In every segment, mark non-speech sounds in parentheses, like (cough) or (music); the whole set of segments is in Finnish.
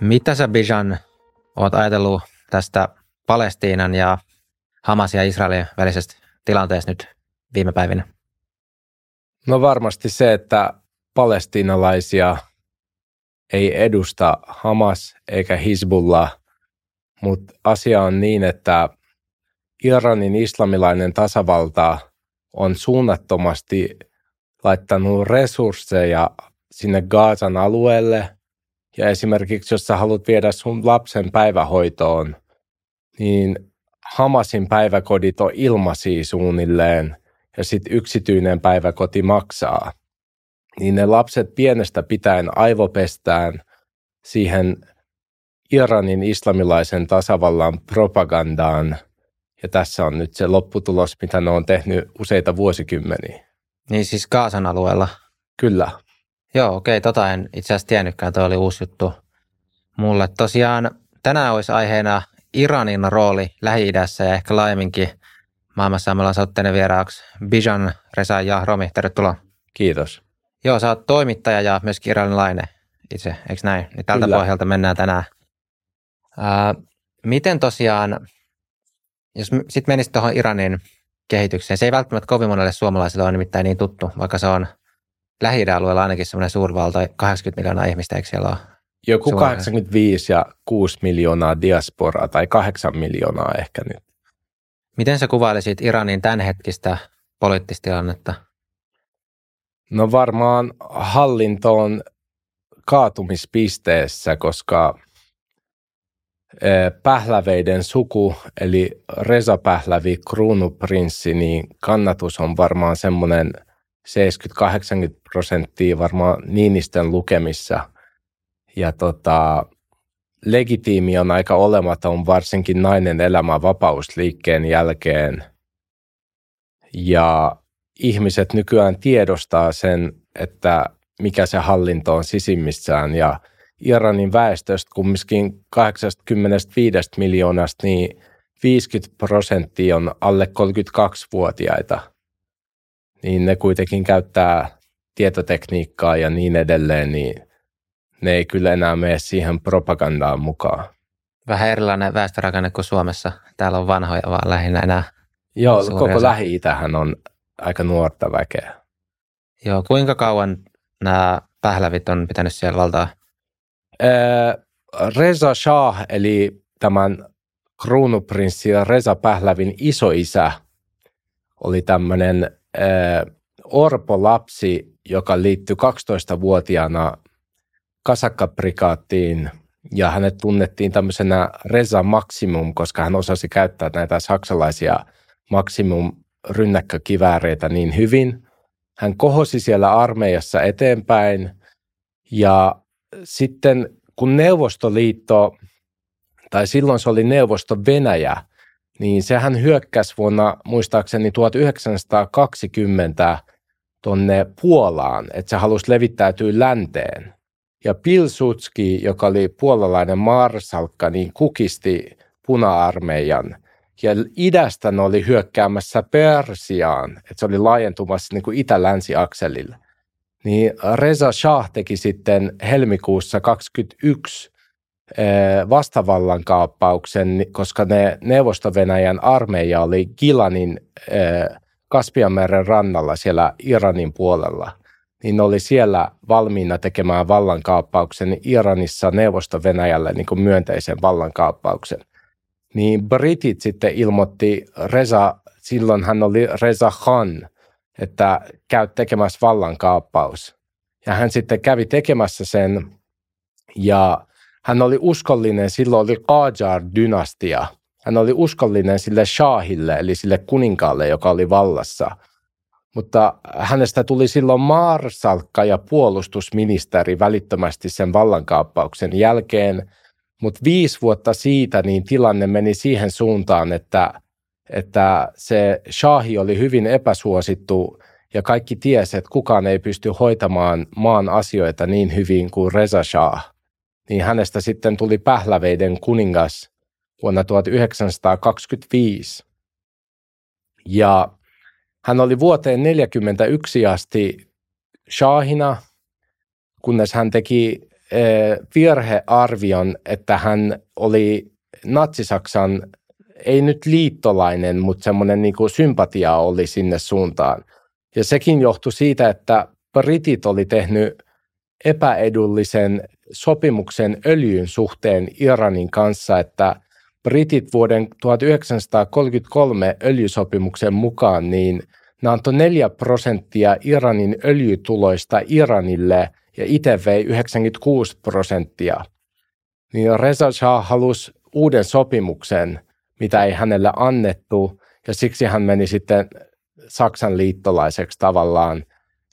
Mitä sä Bijan oot ajatellut tästä Palestiinan ja Hamas ja Israelin välisestä tilanteesta nyt viime päivinä? No varmasti se, että palestiinalaisia ei edusta Hamas eikä Hizbullah, mutta asia on niin, että Iranin islamilainen tasavalta on suunnattomasti laittanut resursseja sinne Gaasan alueelle. Ja esimerkiksi jos sä haluat viedä sun lapsen päivähoitoon, niin Hamasin päiväkodit on ilmaisia suunnilleen ja sitten yksityinen päiväkoti maksaa. Niin ne lapset pienestä pitäen aivopestään siihen Iranin islamilaisen tasavallan propagandaan. Ja tässä on nyt se lopputulos, mitä ne on tehnyt useita vuosikymmeniä. Niin siis Kaasan alueella? Kyllä. Joo, okei, tota en itse asiassa tiennytkään, toi oli uusi juttu mulle. Tosiaan tänään olisi aiheena Iranin rooli Lähi-idässä ja ehkä laajemminkin maailmassa. Me ollaan saatu tänne vieraaksi Bijan Reza Jahromi. Tervetuloa. Kiitos. Joo, sä oot toimittaja ja myöskin iranilainen itse, eikö näin? Niin tältä Kyllä. pohjalta mennään tänään. Ää, miten tosiaan, jos sitten menisit tuohon Iranin kehitykseen, se ei välttämättä kovin monelle suomalaiselle ole nimittäin niin tuttu, vaikka se on lähi alueella ainakin semmoinen suurvalta, 80 miljoonaa ihmistä, eikö siellä ole? Joku Suoraan. 85 ja 6 miljoonaa diasporaa tai 8 miljoonaa ehkä nyt. Miten sä kuvailisit Iranin tämänhetkistä poliittista tilannetta? No varmaan hallinto on kaatumispisteessä, koska e, Pähläveiden suku, eli Reza Pählävi, kruunuprinssi, niin kannatus on varmaan semmoinen 70-80 prosenttia varmaan Niinisten lukemissa. Ja tota, legitiimi on aika olematon, varsinkin nainen elämä vapausliikkeen jälkeen. Ja ihmiset nykyään tiedostaa sen, että mikä se hallinto on sisimmissään. Ja Iranin väestöstä kumminkin 85 miljoonasta, niin 50 prosenttia on alle 32-vuotiaita. Niin ne kuitenkin käyttää tietotekniikkaa ja niin edelleen, niin ne ei kyllä enää mene siihen propagandaan mukaan. Vähän erilainen väestörakenne kuin Suomessa. Täällä on vanhoja vaan lähinnä enää. Joo, koko Lähi-Itähän on aika nuorta väkeä. Joo, kuinka kauan nämä pählävit on pitänyt siellä valtaa? Reza Shah, eli tämän kruunuprinssi Reza Pählävin isoisä, oli tämmöinen orpolapsi, joka liittyi 12-vuotiaana kasakkaprikaattiin ja hänet tunnettiin tämmöisenä Reza Maximum, koska hän osasi käyttää näitä saksalaisia Maximum rynnäkkökivääreitä niin hyvin. Hän kohosi siellä armeijassa eteenpäin ja sitten kun Neuvostoliitto, tai silloin se oli Neuvosto Venäjä, niin sehän hyökkäsi vuonna muistaakseni 1920 tonne Puolaan, että se halusi levittäytyä länteen. Ja Pilsutski, joka oli puolalainen marsalkka, niin kukisti puna-armeijan. Ja idästä ne oli hyökkäämässä Persiaan, että se oli laajentumassa niin kuin itä-länsi-akselille. Niin Reza Shah teki sitten helmikuussa 21 eh, vastavallan kaappauksen, koska ne Neuvosto-Venäjän armeija oli Gilanin Kaspianmeren rannalla siellä Iranin puolella – niin oli siellä valmiina tekemään vallankaappauksen Iranissa Neuvosto-Venäjälle niin kuin myönteisen vallankaappauksen. Niin britit sitten ilmoitti Reza, silloin hän oli Reza Khan, että käy tekemässä vallankaappaus. Ja hän sitten kävi tekemässä sen ja hän oli uskollinen, silloin oli Qajar-dynastia. Hän oli uskollinen sille Shahille, eli sille kuninkaalle, joka oli vallassa – mutta hänestä tuli silloin marsalkka ja puolustusministeri välittömästi sen vallankaappauksen jälkeen, mutta viisi vuotta siitä niin tilanne meni siihen suuntaan, että, että se Shahi oli hyvin epäsuosittu ja kaikki tiesi, että kukaan ei pysty hoitamaan maan asioita niin hyvin kuin Reza Shah. Niin hänestä sitten tuli Pähläveiden kuningas vuonna 1925. Ja hän oli vuoteen 1941 asti Shahina, kunnes hän teki virhearvion, että hän oli Natsi-Saksan, ei nyt liittolainen, mutta semmoinen niin kuin sympatia oli sinne suuntaan. Ja sekin johtui siitä, että britit oli tehnyt epäedullisen sopimuksen öljyn suhteen Iranin kanssa, että britit vuoden 1933 öljysopimuksen mukaan, niin ne antoi 4 prosenttia Iranin öljytuloista Iranille ja itse vei 96 prosenttia. Niin Reza Shah halusi uuden sopimuksen, mitä ei hänelle annettu, ja siksi hän meni sitten Saksan liittolaiseksi tavallaan.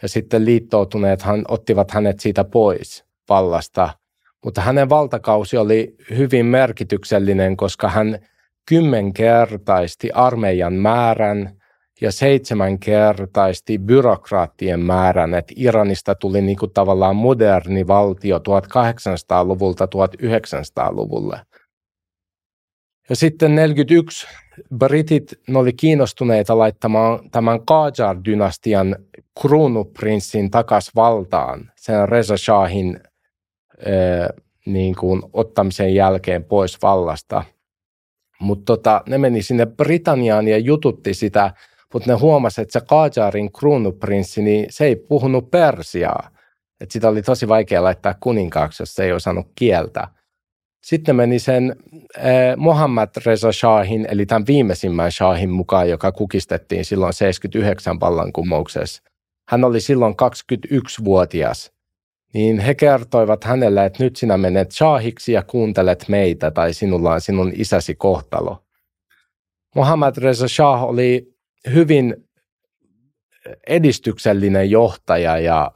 Ja sitten liittoutuneethan ottivat hänet siitä pois vallasta. Mutta hänen valtakausi oli hyvin merkityksellinen, koska hän kymmenkertaisti armeijan määrän ja seitsemänkertaisti byrokraattien määrän, että Iranista tuli niin kuin tavallaan moderni valtio 1800-luvulta 1900-luvulle. Ja sitten 41 britit oli kiinnostuneita laittamaan tämän Qajar-dynastian kruunuprinssin takas valtaan sen Reza Shahin niin kuin ottamisen jälkeen pois vallasta. Mutta tota, ne meni sinne Britanniaan ja jututti sitä, mutta ne huomasi, että se Qajarin kruunuprinssi, niin se ei puhunut persiaa. Että sitä oli tosi vaikea laittaa kuninkaaksi, jos se ei osannut kieltä. Sitten meni sen eh, Mohammad Reza Shahin, eli tämän viimeisimmän Shahin mukaan, joka kukistettiin silloin 79 vallankumouksessa. Hän oli silloin 21-vuotias. Niin he kertoivat hänelle, että nyt sinä menet Shahiksi ja kuuntelet meitä, tai sinulla on sinun isäsi kohtalo. Mohammad Reza Shah oli hyvin edistyksellinen johtaja ja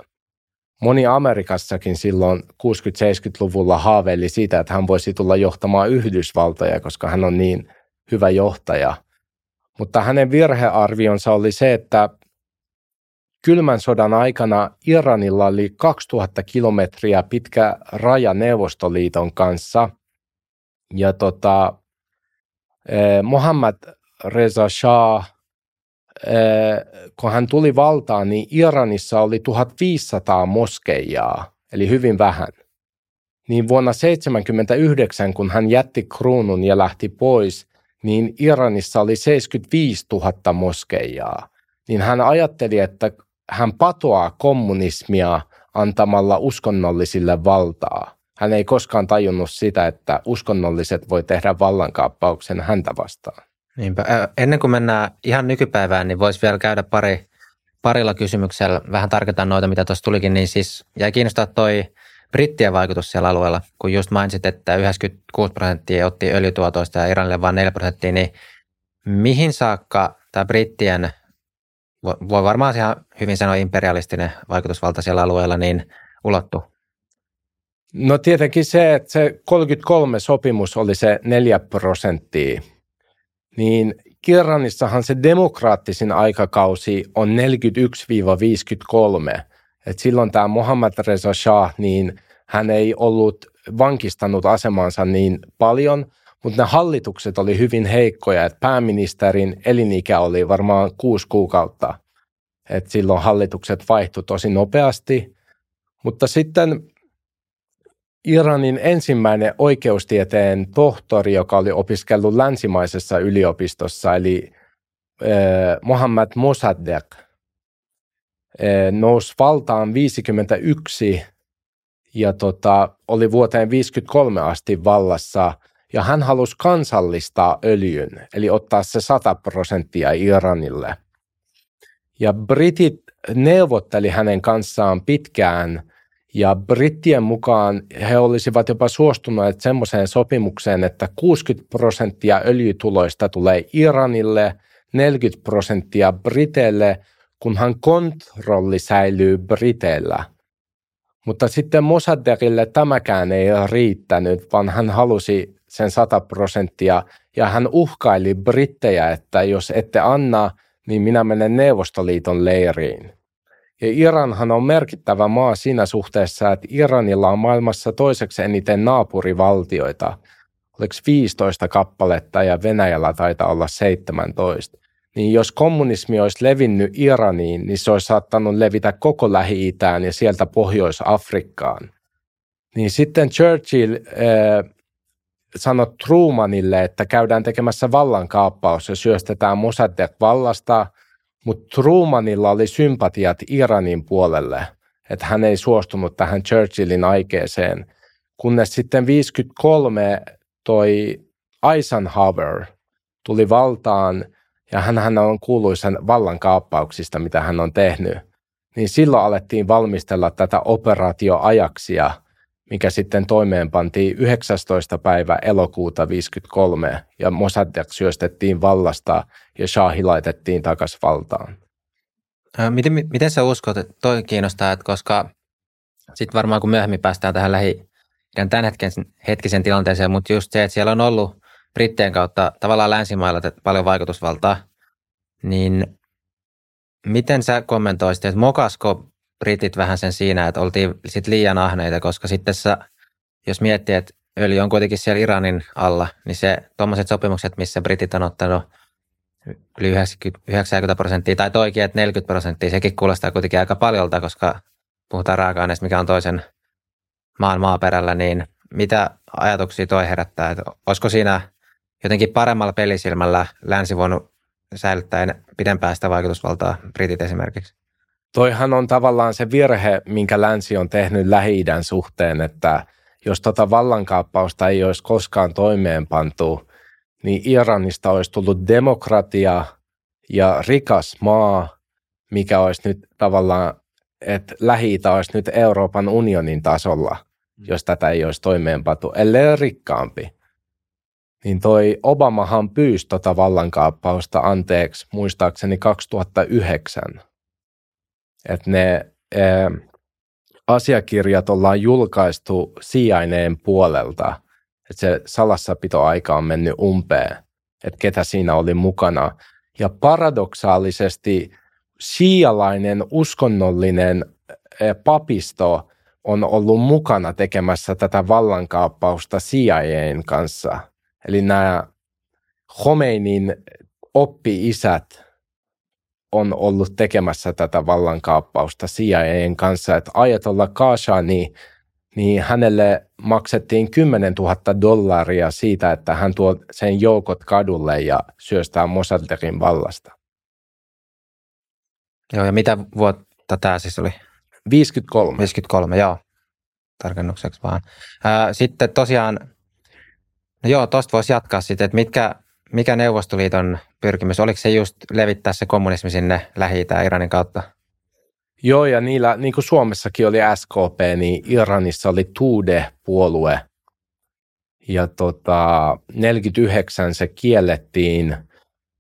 Moni Amerikassakin silloin 60-70-luvulla haaveili siitä, että hän voisi tulla johtamaan Yhdysvaltoja, koska hän on niin hyvä johtaja. Mutta hänen virhearvionsa oli se, että kylmän sodan aikana Iranilla oli 2000 kilometriä pitkä raja Neuvostoliiton kanssa. Ja tota, eh, Mohammad Reza Shah kun hän tuli valtaan, niin Iranissa oli 1500 moskeijaa, eli hyvin vähän. Niin vuonna 1979, kun hän jätti kruunun ja lähti pois, niin Iranissa oli 75 000 moskeijaa. Niin hän ajatteli, että hän patoaa kommunismia antamalla uskonnollisille valtaa. Hän ei koskaan tajunnut sitä, että uskonnolliset voi tehdä vallankaappauksen häntä vastaan. Niinpä. Ennen kuin mennään ihan nykypäivään, niin voisi vielä käydä pari, parilla kysymyksellä vähän tarkentaa noita, mitä tuossa tulikin, niin siis jäi kiinnostaa toi brittien vaikutus siellä alueella, kun just mainitsit, että 96 prosenttia otti öljytuotoista ja Iranille vain 4 prosenttia, niin mihin saakka tämä brittien, voi varmaan ihan hyvin sanoa imperialistinen vaikutusvalta siellä alueella, niin ulottu? No tietenkin se, että se 33 sopimus oli se 4 prosenttia niin Kiranissahan se demokraattisin aikakausi on 41-53. Et silloin tämä Mohammad Reza Shah, niin hän ei ollut vankistanut asemansa niin paljon, mutta ne hallitukset oli hyvin heikkoja, että pääministerin elinikä oli varmaan kuusi kuukautta. Et silloin hallitukset vaihtui tosi nopeasti, mutta sitten Iranin ensimmäinen oikeustieteen tohtori, joka oli opiskellut länsimaisessa yliopistossa, eli Mohammad Mossadegh, nousi valtaan 51 ja tota, oli vuoteen 53 asti vallassa ja hän halusi kansallistaa öljyn, eli ottaa se 100 prosenttia Iranille. Ja britit neuvotteli hänen kanssaan pitkään – ja brittien mukaan he olisivat jopa suostuneet semmoiseen sopimukseen, että 60 prosenttia öljytuloista tulee Iranille, 40 prosenttia Briteille, kunhan kontrolli säilyy Briteillä. Mutta sitten Mossadeghille tämäkään ei riittänyt, vaan hän halusi sen 100 prosenttia ja hän uhkaili brittejä, että jos ette anna, niin minä menen Neuvostoliiton leiriin. Ja Iranhan on merkittävä maa siinä suhteessa, että Iranilla on maailmassa toiseksi eniten naapurivaltioita. Oliko 15 kappaletta ja Venäjällä taitaa olla 17. Niin jos kommunismi olisi levinnyt Iraniin, niin se olisi saattanut levitä koko Lähi-Itään ja sieltä Pohjois-Afrikkaan. Niin sitten Churchill äh, sanoi Trumanille, että käydään tekemässä vallankaappaus ja syöstetään Mossadegh vallasta, mutta Trumanilla oli sympatiat Iranin puolelle, että hän ei suostunut tähän Churchillin aikeeseen, kunnes sitten 53 toi Eisenhower tuli valtaan ja hän on kuuluisen vallankaappauksista, mitä hän on tehnyt, niin silloin alettiin valmistella tätä operaatioajaksia – mikä sitten toimeenpantiin 19. päivä elokuuta 53 ja Mossadegh syöstettiin vallasta ja Shahi laitettiin takaisin valtaan. Miten, miten sä uskot, että toi kiinnostaa, että koska sitten varmaan kun myöhemmin päästään tähän lähi tämän hetken, hetkisen tilanteeseen, mutta just se, että siellä on ollut Brittien kautta tavallaan länsimailla paljon vaikutusvaltaa, niin miten sä kommentoisit, että mokasko britit vähän sen siinä, että oltiin sit liian ahneita, koska sitten sä, jos miettii, että öljy on kuitenkin siellä Iranin alla, niin se tuommoiset sopimukset, missä britit on ottanut yli 90, 90 prosenttia, tai toikin, että 40 prosenttia, sekin kuulostaa kuitenkin aika paljolta, koska puhutaan raaka-aineesta, mikä on toisen maan maaperällä, niin mitä ajatuksia toi herättää? Että olisiko siinä jotenkin paremmalla pelisilmällä länsi voinut säilyttää pidempään sitä vaikutusvaltaa, britit esimerkiksi? Toihan on tavallaan se virhe, minkä länsi on tehnyt lähi suhteen, että jos tota vallankaappausta ei olisi koskaan toimeenpantu, niin Iranista olisi tullut demokratia ja rikas maa, mikä olisi nyt tavallaan, että lähi olisi nyt Euroopan unionin tasolla, jos tätä ei olisi toimeenpantu, ellei rikkaampi. Niin toi Obamahan pyysi tota vallankaappausta anteeksi muistaakseni 2009 että ne ää, asiakirjat ollaan julkaistu sijaineen puolelta, että se salassapitoaika on mennyt umpeen, että ketä siinä oli mukana. Ja paradoksaalisesti sialainen uskonnollinen papisto on ollut mukana tekemässä tätä vallankaappausta CIAn kanssa. Eli nämä Khomeinin oppi-isät on ollut tekemässä tätä vallankaappausta CIAn kanssa, että ajatolla Khashani, niin hänelle maksettiin 10 000 dollaria siitä, että hän tuo sen joukot kadulle ja syöstää Mossadekin vallasta. Joo, ja mitä vuotta tämä siis oli? 53. 53, joo. Tarkennukseksi vaan. sitten tosiaan, no joo, tuosta voisi jatkaa sitten, että mitkä, mikä Neuvostoliiton pyrkimys, oliko se just levittää se kommunismi sinne lähi Iranin kautta? Joo, ja niillä, niin kuin Suomessakin oli SKP, niin Iranissa oli Tude-puolue. Ja tota, 49 se kiellettiin,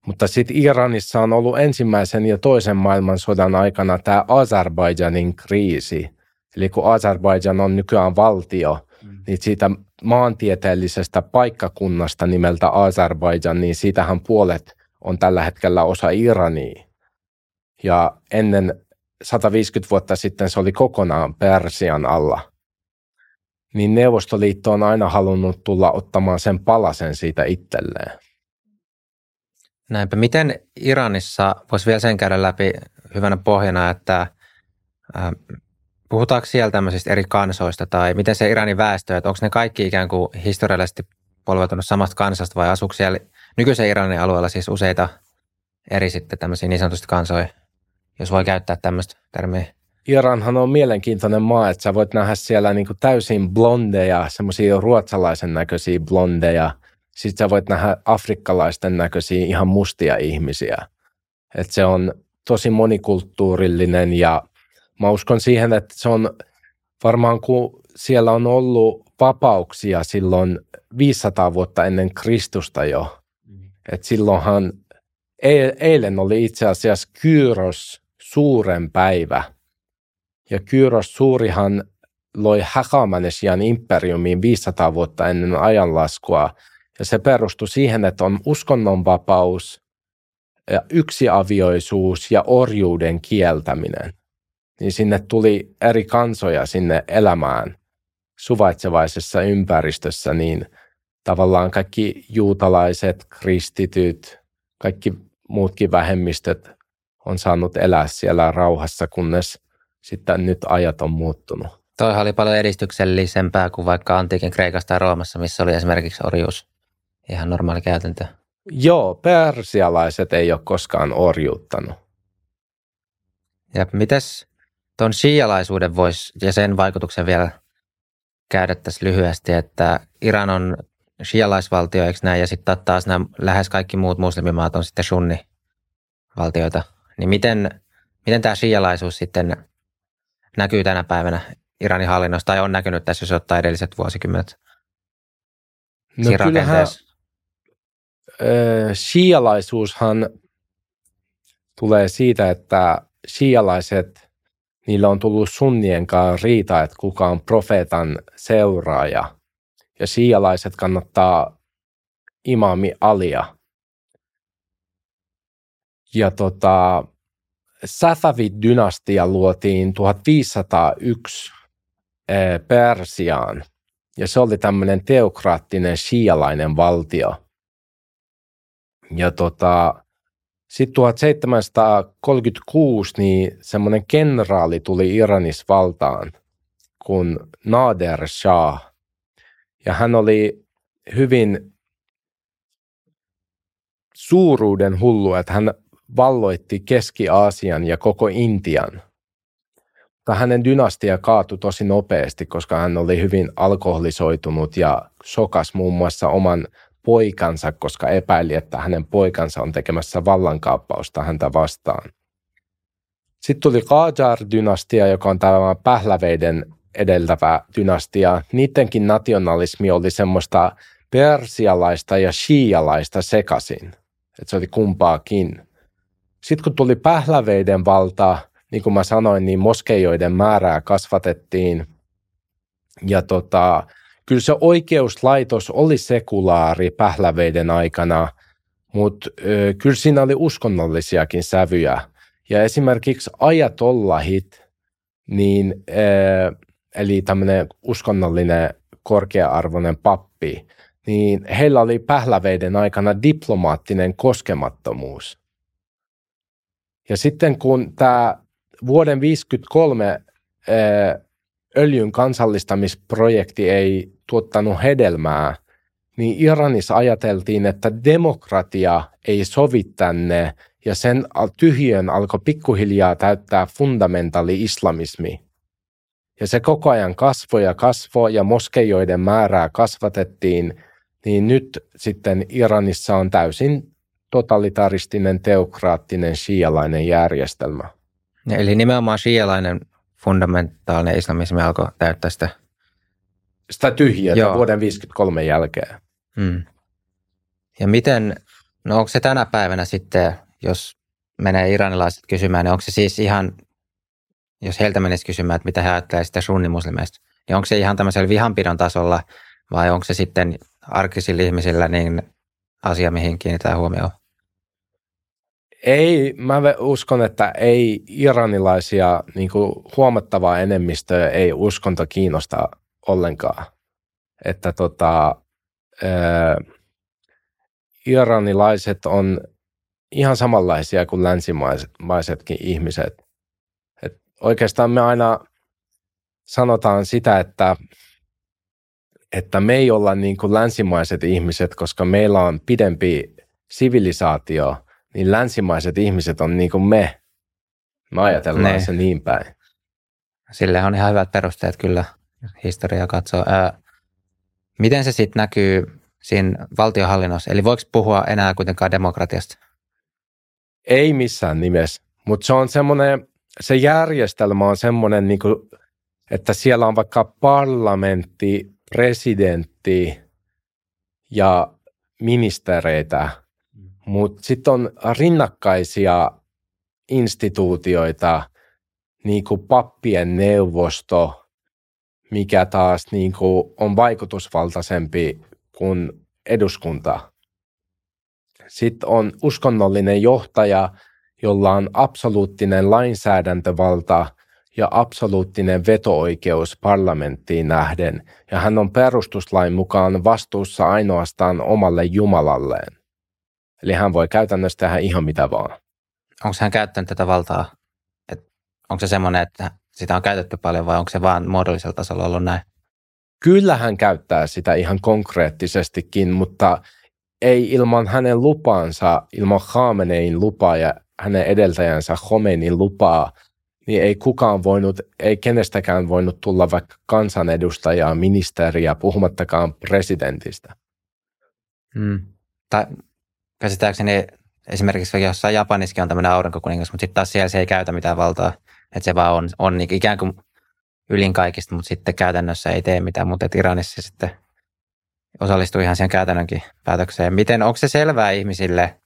mutta sitten Iranissa on ollut ensimmäisen ja toisen maailmansodan aikana tämä Azerbaidžanin kriisi. Eli kun Azerbaidžan on nykyään valtio. Niin siitä maantieteellisestä paikkakunnasta nimeltä Azerbaidžan, niin siitähän puolet on tällä hetkellä osa Irania. Ja ennen 150 vuotta sitten se oli kokonaan Persian alla. Niin Neuvostoliitto on aina halunnut tulla ottamaan sen palasen siitä itselleen. Näinpä. Miten Iranissa, voisi vielä sen käydä läpi hyvänä pohjana, että äh, puhutaanko siellä tämmöisistä eri kansoista tai miten se Iranin väestö, että onko ne kaikki ikään kuin historiallisesti polveutunut samasta kansasta vai asuuko siellä nykyisen Iranin alueella siis useita eri sitten tämmöisiä niin sanotusti kansoja, jos voi käyttää tämmöistä termiä. Iranhan on mielenkiintoinen maa, että sä voit nähdä siellä niinku täysin blondeja, semmoisia ruotsalaisen näköisiä blondeja. Sitten sä voit nähdä afrikkalaisten näköisiä ihan mustia ihmisiä. Et se on tosi monikulttuurillinen ja uskon siihen, että se on varmaan kun siellä on ollut vapauksia silloin 500 vuotta ennen Kristusta jo, et silloinhan eilen oli itse asiassa Kyros suuren päivä. Ja Kyros suurihan loi Hakamanesian imperiumiin 500 vuotta ennen ajanlaskua. Ja se perustui siihen, että on uskonnonvapaus, ja yksiavioisuus ja orjuuden kieltäminen. Niin sinne tuli eri kansoja sinne elämään suvaitsevaisessa ympäristössä, niin – tavallaan kaikki juutalaiset, kristityt, kaikki muutkin vähemmistöt on saanut elää siellä rauhassa, kunnes sitten nyt ajat on muuttunut. Toi oli paljon edistyksellisempää kuin vaikka antiikin Kreikassa tai Roomassa, missä oli esimerkiksi orjuus. Ihan normaali käytäntö. Joo, persialaiset ei ole koskaan orjuuttanut. Ja mites tuon shialaisuuden voisi ja sen vaikutuksen vielä käydä tässä lyhyesti, että Iran on shialaisvaltio, eikö näin, ja sitten taas nämä lähes kaikki muut muslimimaat on sitten sunnivaltioita. Niin miten, miten tämä shialaisuus sitten näkyy tänä päivänä Iranin hallinnossa, tai on näkynyt tässä, jos ottaa edelliset vuosikymmenet? No kyllähän shialaisuushan tulee siitä, että shialaiset, niillä on tullut sunnien kanssa riita, että kuka on profeetan seuraaja. Ja shialaiset kannattaa imami Alia. Ja tota, Safavid-dynastia luotiin 1501 Persiaan. Ja se oli tämmöinen teokraattinen shialainen valtio. Ja tota, sitten 1736 niin semmoinen kenraali tuli Iranis valtaan kuin Nader Shah. Ja hän oli hyvin suuruuden hullu, että hän valloitti Keski-Aasian ja koko Intian. Mutta hänen dynastia kaatui tosi nopeasti, koska hän oli hyvin alkoholisoitunut ja sokas muun muassa oman poikansa, koska epäili, että hänen poikansa on tekemässä vallankaappausta häntä vastaan. Sitten tuli Qajar-dynastia, joka on tämä Pähläveiden edeltävä dynastia. Niidenkin nationalismi oli semmoista persialaista ja shialaista sekasin. Että se oli kumpaakin. Sitten kun tuli Pähläveiden valta, niin kuin mä sanoin, niin moskeijoiden määrää kasvatettiin. Ja tota, kyllä se oikeuslaitos oli sekulaari Pähläveiden aikana, mutta kyllä siinä oli uskonnollisiakin sävyjä. Ja esimerkiksi ajatollahit, niin, ö, eli tämmöinen uskonnollinen korkea-arvoinen pappi, niin heillä oli Pähläveiden aikana diplomaattinen koskemattomuus. Ja sitten kun tämä vuoden 1953 öljyn kansallistamisprojekti ei tuottanut hedelmää, niin Iranissa ajateltiin, että demokratia ei sovi tänne ja sen tyhjön alkoi pikkuhiljaa täyttää fundamentaali islamismi. Ja se koko ajan kasvoi ja kasvoi ja moskeijoiden määrää kasvatettiin, niin nyt sitten Iranissa on täysin totalitaristinen, teokraattinen, shialainen järjestelmä. Eli nimenomaan shialainen fundamentaalinen islamismi alkoi täyttää sitä. Sitä tyhjiä vuoden 53 jälkeen. Hmm. Ja miten, no onko se tänä päivänä sitten, jos menee iranilaiset kysymään, niin onko se siis ihan, jos heiltä menisi kysymään, että mitä he ajattelevat sitä sunnimuslimeista, niin onko se ihan tämmöisellä vihanpidon tasolla vai onko se sitten arkisilla ihmisillä niin asia, mihin kiinnitetään huomioon? Ei, mä uskon, että ei iranilaisia niin huomattavaa enemmistöä ei uskonto kiinnosta ollenkaan. Että tota, ää, iranilaiset on ihan samanlaisia kuin länsimaisetkin ihmiset. Et oikeastaan me aina sanotaan sitä, että, että me ei olla niin kuin länsimaiset ihmiset, koska meillä on pidempi sivilisaatio – niin länsimaiset ihmiset on niin kuin me. Me ajatellaan ne. se niin päin. Sille on ihan hyvät perusteet kyllä historiaa katsoa. Ää, miten se sitten näkyy siinä valtiohallinnossa? Eli voiko puhua enää kuitenkaan demokratiasta? Ei missään nimessä, mutta se on semmoinen, se järjestelmä on semmoinen, niin kuin, että siellä on vaikka parlamentti, presidentti ja ministereitä – mutta sitten on rinnakkaisia instituutioita, niin kuin pappien neuvosto, mikä taas niin kuin on vaikutusvaltaisempi kuin eduskunta. Sitten on uskonnollinen johtaja, jolla on absoluuttinen lainsäädäntövalta ja absoluuttinen veto-oikeus parlamenttiin nähden, ja hän on perustuslain mukaan vastuussa ainoastaan omalle Jumalalleen. Eli hän voi käytännössä tehdä ihan mitä vaan. Onko hän käyttänyt tätä valtaa? Et onko se semmoinen, että sitä on käytetty paljon vai onko se vaan muodollisella tasolla ollut näin? Kyllä hän käyttää sitä ihan konkreettisestikin, mutta ei ilman hänen lupaansa, ilman Khamenein lupaa ja hänen edeltäjänsä Khomeinin lupaa, niin ei kukaan voinut, ei kenestäkään voinut tulla vaikka kansanedustajaa, ministeriä, puhumattakaan presidentistä. Hmm. Tai käsittääkseni esimerkiksi jossain Japanissakin on tämmöinen aurinkokuningas, mutta sitten taas siellä se ei käytä mitään valtaa. Että se vaan on, on niin ikään kuin ylin kaikista, mutta sitten käytännössä ei tee mitään, mutta Iranissa sitten osallistuu ihan siihen käytännönkin päätökseen. Miten, onko se selvää ihmisille,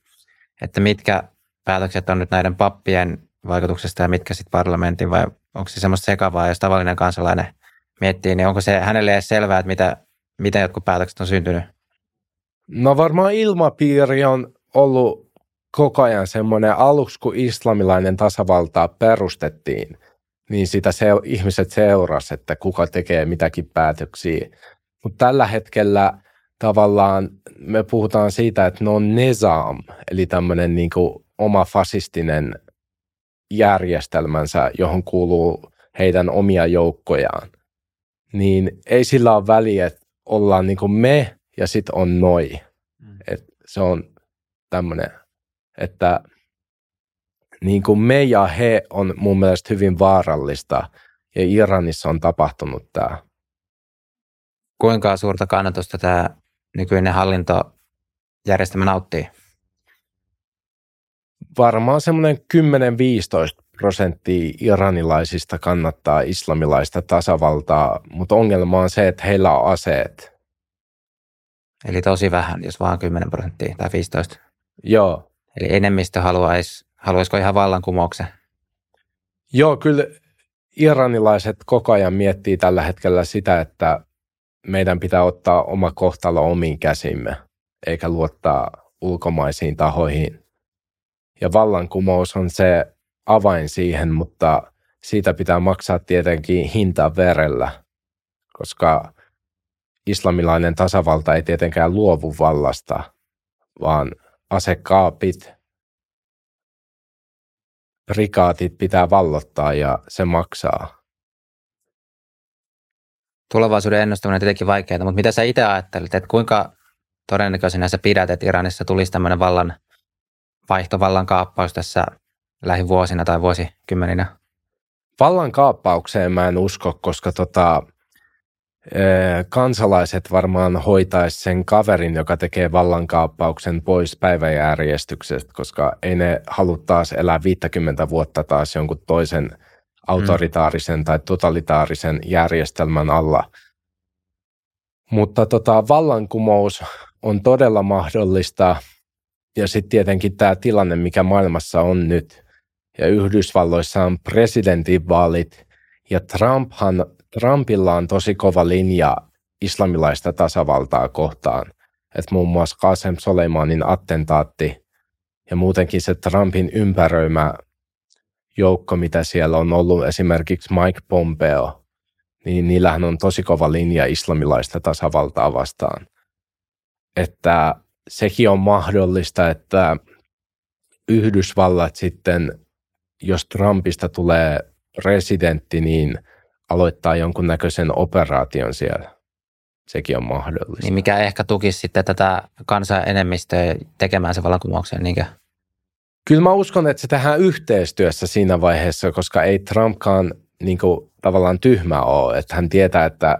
että mitkä päätökset on nyt näiden pappien vaikutuksesta ja mitkä sitten parlamentin vai onko se semmoista sekavaa, jos tavallinen kansalainen miettii, niin onko se hänelle edes selvää, että mitä, miten jotkut päätökset on syntynyt? No varmaan ilmapiiri on ollut koko ajan semmoinen aluksi, kun islamilainen tasavaltaa perustettiin, niin sitä se, ihmiset seurasi, että kuka tekee mitäkin päätöksiä. Mutta tällä hetkellä tavallaan me puhutaan siitä, että ne on nezam, eli tämmöinen niin oma fasistinen järjestelmänsä, johon kuuluu heidän omia joukkojaan. Niin ei sillä ole väliä, että ollaan niin me ja sitten on noi. Mm. Et se on tämmöinen, että niin kuin me ja he on mun mielestä hyvin vaarallista ja Iranissa on tapahtunut tämä. Kuinka suurta kannatusta tämä nykyinen hallintojärjestelmä nauttii? Varmaan semmoinen 10-15 prosenttia iranilaisista kannattaa islamilaista tasavaltaa, mutta ongelma on se, että heillä on aseet. Eli tosi vähän, jos vaan 10 prosenttia tai 15. Joo. Eli enemmistö haluaisi, haluaisiko ihan vallankumouksen? Joo, kyllä iranilaiset koko ajan miettii tällä hetkellä sitä, että meidän pitää ottaa oma kohtalo omiin käsimme, eikä luottaa ulkomaisiin tahoihin. Ja vallankumous on se avain siihen, mutta siitä pitää maksaa tietenkin hinta verellä, koska islamilainen tasavalta ei tietenkään luovu vallasta, vaan asekaapit, prikaatit pitää vallottaa ja se maksaa. Tulevaisuuden ennustaminen on tietenkin vaikeaa, mutta mitä sä itse ajattelet, että kuinka todennäköisenä sä pidät, että Iranissa tulisi tämmöinen vallan vaihtovallan kaappaus tässä lähivuosina tai vuosikymmeninä? Vallan kaappaukseen mä en usko, koska tota, kansalaiset varmaan hoitaisi sen kaverin, joka tekee vallankaappauksen pois päiväjärjestyksestä, koska ei ne halua taas elää 50 vuotta taas jonkun toisen autoritaarisen mm. tai totalitaarisen järjestelmän alla. Mutta tota, vallankumous on todella mahdollista ja sitten tietenkin tämä tilanne, mikä maailmassa on nyt. Ja Yhdysvalloissa on presidentinvaalit ja Trumphan Trumpilla on tosi kova linja islamilaista tasavaltaa kohtaan. Että muun muassa Qasem Soleimanin attentaatti ja muutenkin se Trumpin ympäröimä joukko, mitä siellä on ollut, esimerkiksi Mike Pompeo, niin niillähän on tosi kova linja islamilaista tasavaltaa vastaan. Että sekin on mahdollista, että Yhdysvallat sitten, jos Trumpista tulee presidentti, niin – aloittaa jonkunnäköisen operaation siellä. Sekin on mahdollista. Niin mikä ehkä tukisi sitten tätä kansan enemmistöä tekemään se vallankumouksen, niinkö? Kyllä mä uskon, että se tehdään yhteistyössä siinä vaiheessa, koska ei Trumpkaan niin kuin, tavallaan tyhmä ole. Että hän tietää, että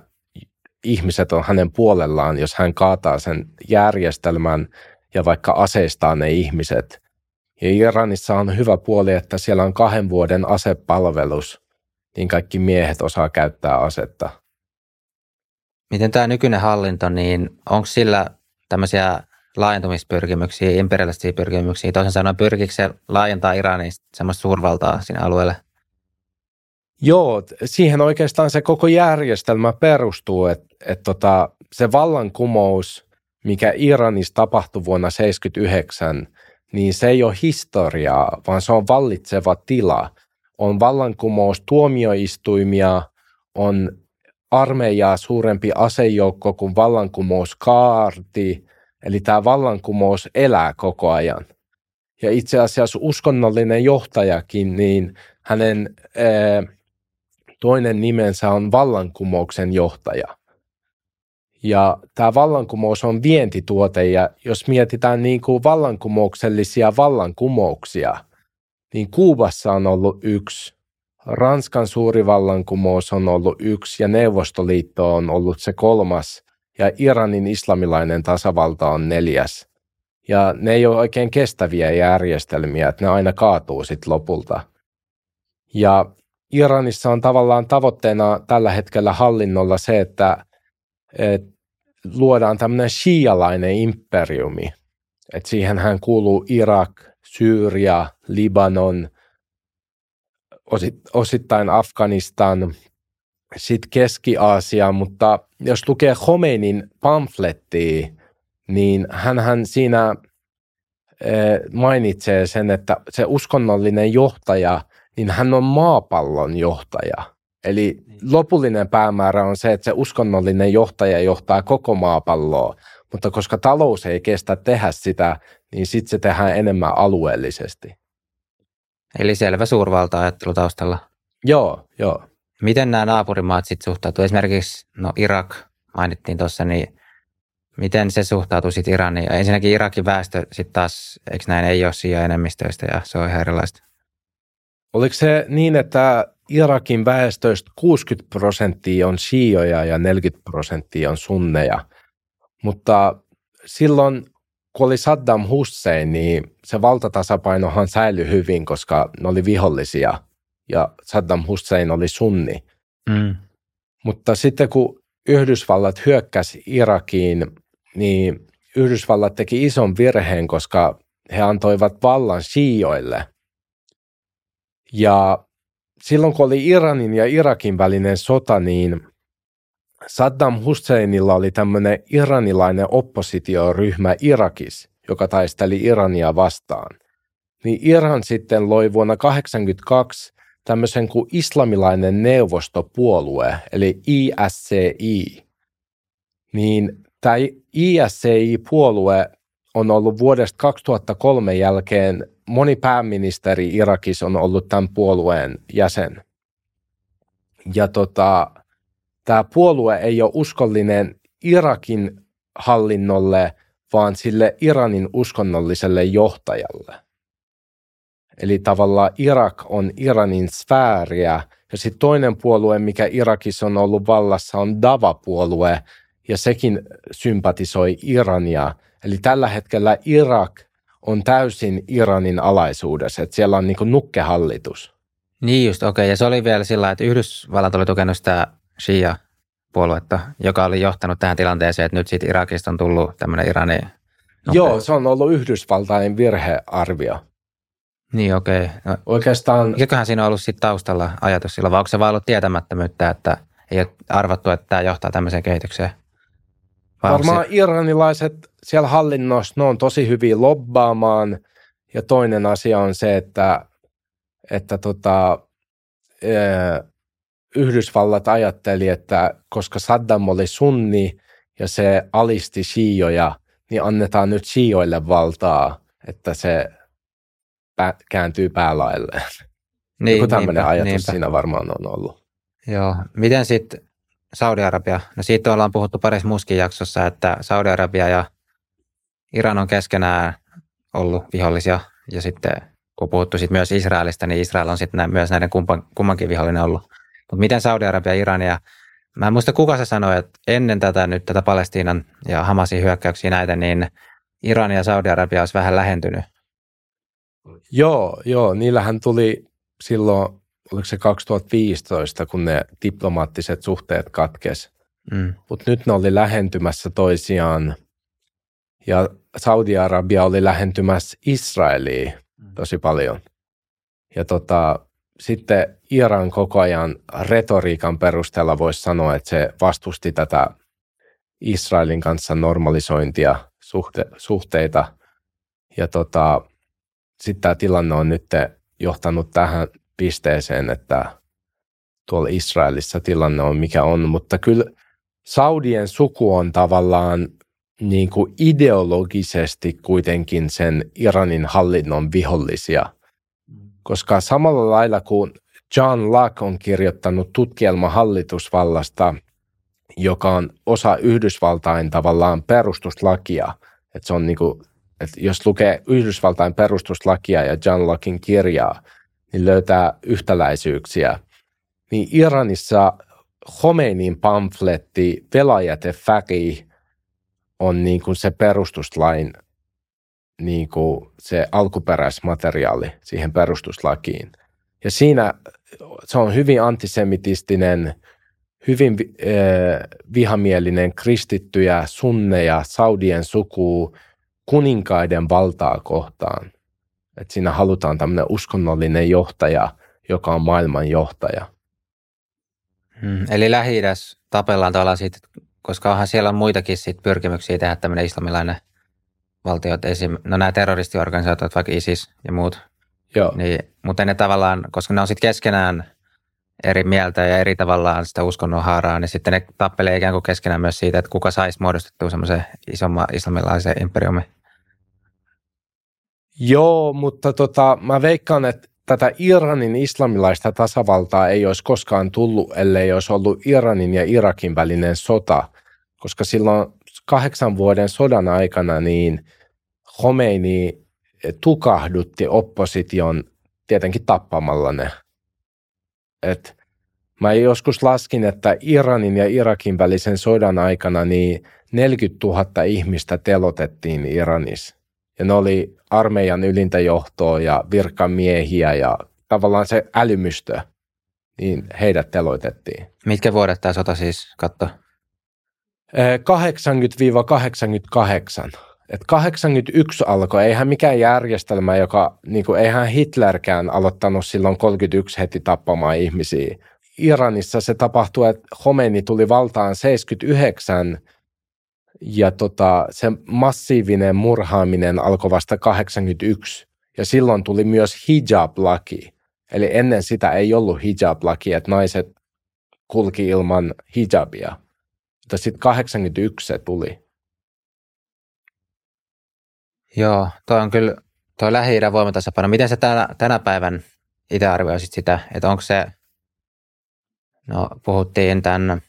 ihmiset on hänen puolellaan, jos hän kaataa sen järjestelmän ja vaikka aseistaa ne ihmiset. Ja Iranissa on hyvä puoli, että siellä on kahden vuoden asepalvelus, niin kaikki miehet osaa käyttää asetta. Miten tämä nykyinen hallinto, niin onko sillä tämmöisiä laajentumispyrkimyksiä, imperialistisia pyrkimyksiä? Toisin sanoen, pyrkikö se laajentaa Iranin semmoista suurvaltaa sinne alueelle? Joo, siihen oikeastaan se koko järjestelmä perustuu, että et tota, se vallankumous, mikä Iranissa tapahtui vuonna 1979, niin se ei ole historiaa, vaan se on vallitseva tila on vallankumous tuomioistuimia, on armeijaa suurempi asejoukko kuin vallankumous kaarti, eli tämä vallankumous elää koko ajan. Ja itse asiassa uskonnollinen johtajakin, niin hänen ää, toinen nimensä on vallankumouksen johtaja. Ja tämä vallankumous on vientituote ja jos mietitään niin kuin vallankumouksellisia vallankumouksia, niin Kuubassa on ollut yksi, Ranskan suuri vallankumous on ollut yksi ja Neuvostoliitto on ollut se kolmas ja Iranin islamilainen tasavalta on neljäs. Ja ne ei ole oikein kestäviä järjestelmiä, että ne aina kaatuu sitten lopulta. Ja Iranissa on tavallaan tavoitteena tällä hetkellä hallinnolla se, että, että luodaan tämmöinen shialainen imperiumi. Että siihenhän kuuluu Irak, Syyria, Libanon, osittain Afganistan, sitten Keski-Aasia, mutta jos lukee Khomeinin pamflettia, niin hän siinä eh, mainitsee sen, että se uskonnollinen johtaja, niin hän on maapallon johtaja. Eli niin. lopullinen päämäärä on se, että se uskonnollinen johtaja johtaa koko maapalloa, mutta koska talous ei kestä tehdä sitä, niin sitten se tehdään enemmän alueellisesti. Eli selvä suurvalta-ajattelu taustalla. Joo, joo. Miten nämä naapurimaat sitten suhtautuu? Esimerkiksi no Irak mainittiin tuossa, niin miten se suhtautuu sitten Iraniin? Ensinnäkin Irakin väestö sitten taas, eikö näin, ei ole siinä enemmistöistä ja se on ihan erilaista. Oliko se niin, että Irakin väestöistä 60 prosenttia on shioja ja 40 prosenttia on sunneja, mutta silloin kun oli Saddam Hussein, niin se valtatasapainohan säilyi hyvin, koska ne oli vihollisia ja Saddam Hussein oli sunni. Mm. Mutta sitten kun Yhdysvallat hyökkäsi Irakiin, niin Yhdysvallat teki ison virheen, koska he antoivat vallan shioille. Ja silloin kun oli Iranin ja Irakin välinen sota, niin Saddam Husseinilla oli tämmöinen iranilainen oppositioryhmä Irakis, joka taisteli Irania vastaan. Niin Iran sitten loi vuonna 1982 tämmöisen kuin islamilainen neuvostopuolue, eli ISCI. Niin tämä ISCI-puolue on ollut vuodesta 2003 jälkeen, moni pääministeri Irakissa on ollut tämän puolueen jäsen. Ja tota, tämä puolue ei ole uskollinen Irakin hallinnolle, vaan sille Iranin uskonnolliselle johtajalle. Eli tavallaan Irak on Iranin sfääriä, ja sitten toinen puolue, mikä Irakissa on ollut vallassa, on Dava-puolue, ja sekin sympatisoi Irania. Eli tällä hetkellä Irak on täysin Iranin alaisuudessa, että siellä on niin nukkehallitus. Niin just, okei. Okay. Ja se oli vielä sillä että Yhdysvallat oli tukenut sitä Shia-puoluetta, joka oli johtanut tähän tilanteeseen, että nyt siitä Irakista on tullut tämmöinen Irani. Okay. Joo, se on ollut Yhdysvaltain virhearvio. Niin, okei. Okay. No, Oikeastaan... Mikäköhän siinä on ollut sitten taustalla ajatus silloin, vai onko se vaan ollut tietämättömyyttä, että ei ole arvattu, että tämä johtaa tämmöiseen kehitykseen? Vai Varmaan se... iranilaiset siellä hallinnossa, ne on tosi hyvin lobbaamaan. Ja toinen asia on se, että, että tota, Yhdysvallat ajatteli, että koska Saddam oli sunni ja se alisti shioja, niin annetaan nyt shioille valtaa, että se pä- kääntyy päälailleen. Niin, Joku tämmöinen niinpä, ajatus niinpä. siinä varmaan on ollut. Joo. Miten sitten Saudi-Arabia? No siitä ollaan puhuttu parissa muuskin jaksossa, että Saudi-Arabia ja Iran on keskenään ollut vihollisia ja sitten kun puhuttu sit myös Israelista, niin Israel on sitten myös näiden kumpan, kummankin vihollinen ollut. Mutta miten Saudi-Arabia, Iran ja mä en muista kuka se sanoi, että ennen tätä nyt tätä Palestiinan ja Hamasin hyökkäyksiä näitä, niin Iran ja Saudi-Arabia olisi vähän lähentynyt. Joo, joo, niillähän tuli silloin, oliko se 2015, kun ne diplomaattiset suhteet katkes. Mm. Mutta nyt ne oli lähentymässä toisiaan ja Saudi-Arabia oli lähentymässä Israeliin mm. tosi paljon. Ja tota, sitten Iran koko ajan retoriikan perusteella voisi sanoa, että se vastusti tätä Israelin kanssa normalisointia, suhte, suhteita. Ja tota, sitten tämä tilanne on nyt johtanut tähän pisteeseen, että tuolla Israelissa tilanne on mikä on, mutta kyllä Saudien suku on tavallaan niin kuin ideologisesti kuitenkin sen Iranin hallinnon vihollisia – koska samalla lailla kuin John Locke on kirjoittanut tutkielma hallitusvallasta, joka on osa Yhdysvaltain tavallaan perustuslakia. Että se on niin kuin, että jos lukee Yhdysvaltain perustuslakia ja John Lockein kirjaa, niin löytää yhtäläisyyksiä. Niin Iranissa Khomeinin pamfletti Velajete Fäki on niin kuin se perustuslain niin kuin se alkuperäismateriaali siihen perustuslakiin. Ja siinä se on hyvin antisemitistinen, hyvin äh, vihamielinen kristittyjä, sunneja, saudien sukuu, kuninkaiden valtaa kohtaan. Et siinä halutaan tämmöinen uskonnollinen johtaja, joka on maailman johtaja. Hmm, eli lähi tapellaan tavallaan siitä, koska onhan siellä muitakin sit pyrkimyksiä tehdä tämmöinen islamilainen valtio, esim. no nämä terroristiorganisaatiot, vaikka ISIS ja muut, Joo. Niin, mutta ne tavallaan, koska ne on sitten keskenään eri mieltä ja eri tavallaan sitä uskonnon haaraa, niin sitten ne tappelee ikään kuin keskenään myös siitä, että kuka saisi muodostettua semmoisen isomman islamilaisen imperiumin. Joo, mutta tota, mä veikkaan, että tätä Iranin islamilaista tasavaltaa ei olisi koskaan tullut, ellei olisi ollut Iranin ja Irakin välinen sota, koska silloin kahdeksan vuoden sodan aikana niin Khomeini tukahdutti opposition tietenkin tappamalla ne. Et mä joskus laskin, että Iranin ja Irakin välisen sodan aikana niin 40 000 ihmistä telotettiin Iranissa. Ja ne oli armeijan ylintä johtoa ja virkamiehiä ja tavallaan se älymystö, niin heidät teloitettiin. Mitkä vuodet tämä sota siis katto? 80-88. Et 81 alkoi, eihän mikään järjestelmä, joka, niin kuin, eihän Hitlerkään aloittanut silloin 31 heti tappamaan ihmisiä. Iranissa se tapahtui, että Khomeini tuli valtaan 79 ja tota, se massiivinen murhaaminen alkoi vasta 81 ja silloin tuli myös hijab-laki. Eli ennen sitä ei ollut hijab-laki, että naiset kulki ilman hijabia. Mutta sitten 81 se tuli. Joo, toi on kyllä, tuo Lähi-idän voimatasapaino. Miten se tänä, tänä päivän itse arvioisit sitä, että onko se, no puhuttiin tämän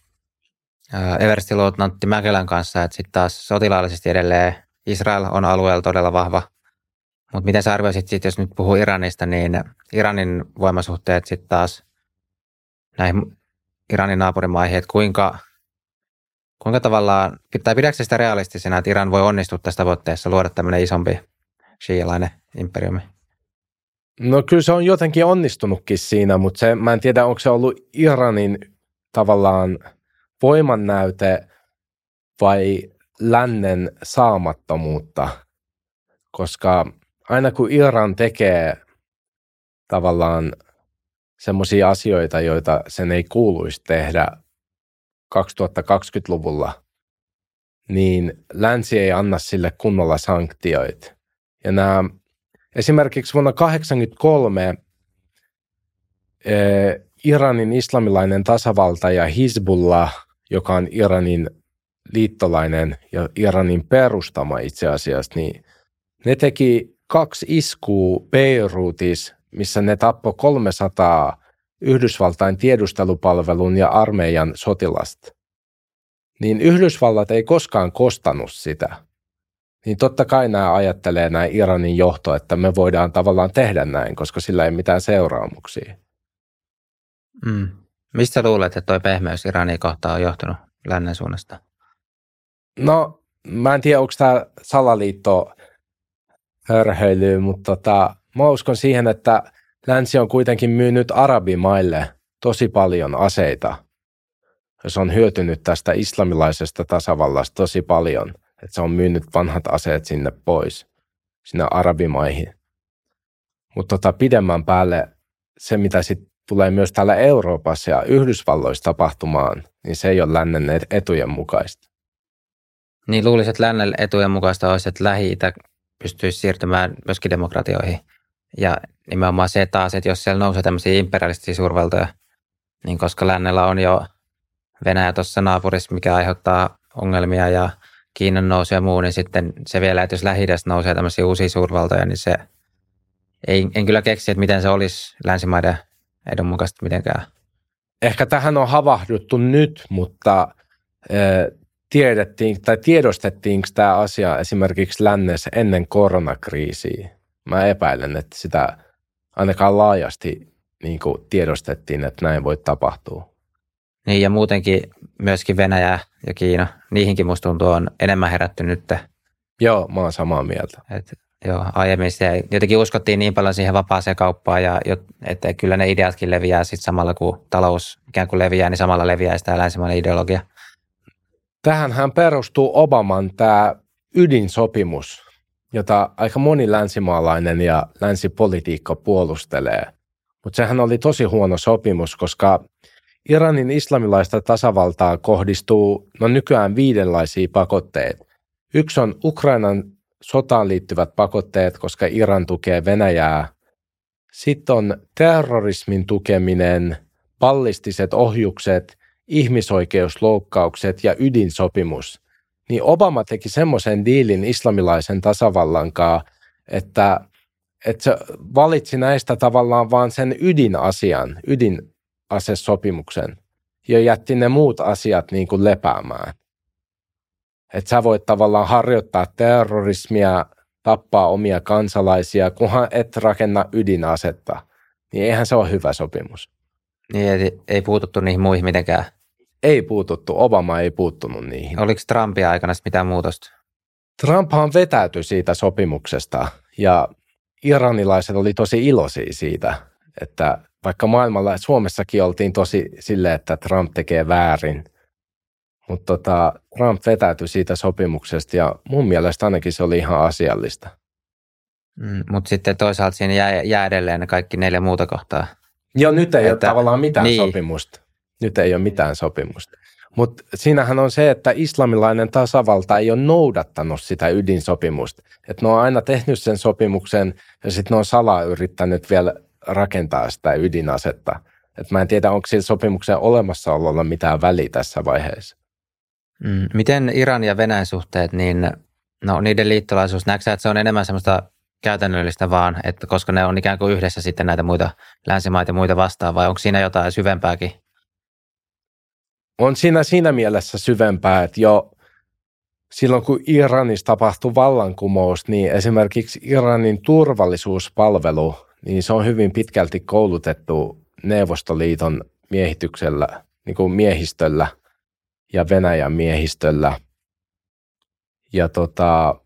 Everstin luutnantti Mäkelän kanssa, että sitten taas sotilaallisesti edelleen Israel on alueella todella vahva. Mutta miten sä arvioisit sitten, jos nyt puhuu Iranista, niin Iranin voimasuhteet sitten taas näihin Iranin naapurimaihin, että kuinka – Kuinka tavallaan, tai pidätkö sitä realistisena, että Iran voi onnistua tässä tavoitteessa luoda tämmöinen isompi shiilainen imperiumi? No kyllä se on jotenkin onnistunutkin siinä, mutta se, mä en tiedä, onko se ollut Iranin tavallaan voimannäyte vai lännen saamattomuutta, koska aina kun Iran tekee tavallaan semmoisia asioita, joita sen ei kuuluisi tehdä, 2020-luvulla, niin länsi ei anna sille kunnolla sanktioita. Ja nämä, esimerkiksi vuonna 1983 eh, Iranin islamilainen tasavalta ja Hizbullah, joka on Iranin liittolainen ja Iranin perustama itse asiassa, niin ne teki kaksi iskua Beirutissa, missä ne tappoi 300 Yhdysvaltain tiedustelupalvelun ja armeijan sotilasta, niin Yhdysvallat ei koskaan kostanut sitä. Niin totta kai nämä ajattelee näin Iranin johto, että me voidaan tavallaan tehdä näin, koska sillä ei mitään seuraamuksia. Mm. Mistä luulet, että tuo pehmeys Iranin kohtaan on johtunut lännen suunnasta? No, mä en tiedä, onko tämä salaliitto hörhöilyy, mutta tota, mä uskon siihen, että länsi on kuitenkin myynyt arabimaille tosi paljon aseita. Se on hyötynyt tästä islamilaisesta tasavallasta tosi paljon, että se on myynyt vanhat aseet sinne pois, sinne arabimaihin. Mutta tota, pidemmän päälle se, mitä sitten tulee myös täällä Euroopassa ja Yhdysvalloissa tapahtumaan, niin se ei ole lännen etujen mukaista. Niin luulisin, että lännen etujen mukaista olisi, että Lähi-Itä pystyisi siirtymään myöskin demokratioihin. Ja nimenomaan se taas, että jos siellä nousee tämmöisiä imperialistisia suurvaltoja, niin koska lännellä on jo Venäjä tuossa naapurissa, mikä aiheuttaa ongelmia ja Kiinan nousu ja muu, niin sitten se vielä, että jos lähi nousee tämmöisiä uusia suurvaltoja, niin se ei, en kyllä keksi, että miten se olisi länsimaiden edunmukaisesti mitenkään. Ehkä tähän on havahduttu nyt, mutta tiedettiin tai tiedostettiinko tämä asia esimerkiksi lännessä ennen koronakriisiä? Mä epäilen, että sitä ainakaan laajasti niin kuin tiedostettiin, että näin voi tapahtua. Niin ja muutenkin myöskin Venäjä ja Kiina, niihinkin musta tuntuu on enemmän herätty nyt. Joo, mä oon samaa mieltä. Et, joo, aiemmin se, jotenkin uskottiin niin paljon siihen vapaaseen kauppaan, ja, että kyllä ne ideatkin leviää sitten samalla kun talous ikään kuin leviää, niin samalla leviää sitä länsimainen ideologia. Tähänhän perustuu Obaman tämä ydinsopimus, jota aika moni länsimaalainen ja länsipolitiikka puolustelee. Mutta sehän oli tosi huono sopimus, koska Iranin islamilaista tasavaltaa kohdistuu no nykyään viidenlaisia pakotteita. Yksi on Ukrainan sotaan liittyvät pakotteet, koska Iran tukee Venäjää. Sitten on terrorismin tukeminen, ballistiset ohjukset, ihmisoikeusloukkaukset ja ydinsopimus. Niin Obama teki semmoisen diilin islamilaisen tasavallan kanssa, että, että se valitsi näistä tavallaan vaan sen ydinasian, ydinasesopimuksen ja jätti ne muut asiat niin kuin lepäämään että sä voit tavallaan harjoittaa terrorismia, tappaa omia kansalaisia, kunhan et rakenna ydinasetta, niin eihän se ole hyvä sopimus. Niin, ei, ei puututtu niihin muihin mitenkään? Ei puututtu, Obama ei puuttunut niihin. Oliko Trumpia aikana mitään muutosta? Trumphan vetäytyi siitä sopimuksesta ja iranilaiset oli tosi iloisia siitä, että vaikka maailmalla, Suomessakin oltiin tosi silleen, että Trump tekee väärin, mutta tota, Trump vetäytyi siitä sopimuksesta ja mun mielestä ainakin se oli ihan asiallista. Mm, Mutta sitten toisaalta siinä jää, jää edelleen ne kaikki neljä muuta kohtaa. Joo, nyt ei että, ole tavallaan mitään niin. sopimusta. Nyt ei ole mitään sopimusta. Mutta siinähän on se, että islamilainen tasavalta ei ole noudattanut sitä ydinsopimusta. Että ne on aina tehnyt sen sopimuksen ja sitten ne on salaa yrittänyt vielä rakentaa sitä ydinasetta. Et mä en tiedä, onko sillä sopimuksen olemassaololla mitään väliä tässä vaiheessa. Mm, miten Iran ja Venäjän suhteet, niin no, niiden liittolaisuus, näetkö että se on enemmän semmoista käytännöllistä vaan, että koska ne on ikään kuin yhdessä sitten näitä muita länsimaita ja muita vastaan, vai onko siinä jotain syvempääkin? On siinä siinä mielessä syvempää, että jo silloin kun Iranissa tapahtui vallankumous, niin esimerkiksi Iranin turvallisuuspalvelu, niin se on hyvin pitkälti koulutettu Neuvostoliiton miehityksellä, niin kuin miehistöllä – ja Venäjän miehistöllä. Ja tota,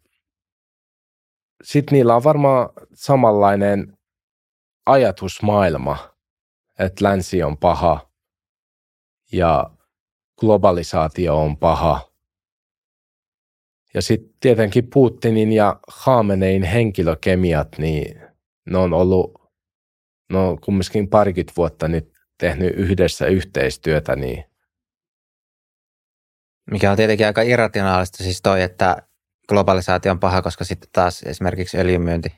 sitten niillä on varmaan samanlainen ajatusmaailma, että länsi on paha ja globalisaatio on paha. Ja sitten tietenkin Putinin ja Haamenein henkilökemiat, niin ne on ollut, ne on kumminkin parikymmentä vuotta nyt tehnyt yhdessä yhteistyötä, niin mikä on tietenkin aika irrationaalista siis toi, että globalisaatio on paha, koska sitten taas esimerkiksi öljymyynti,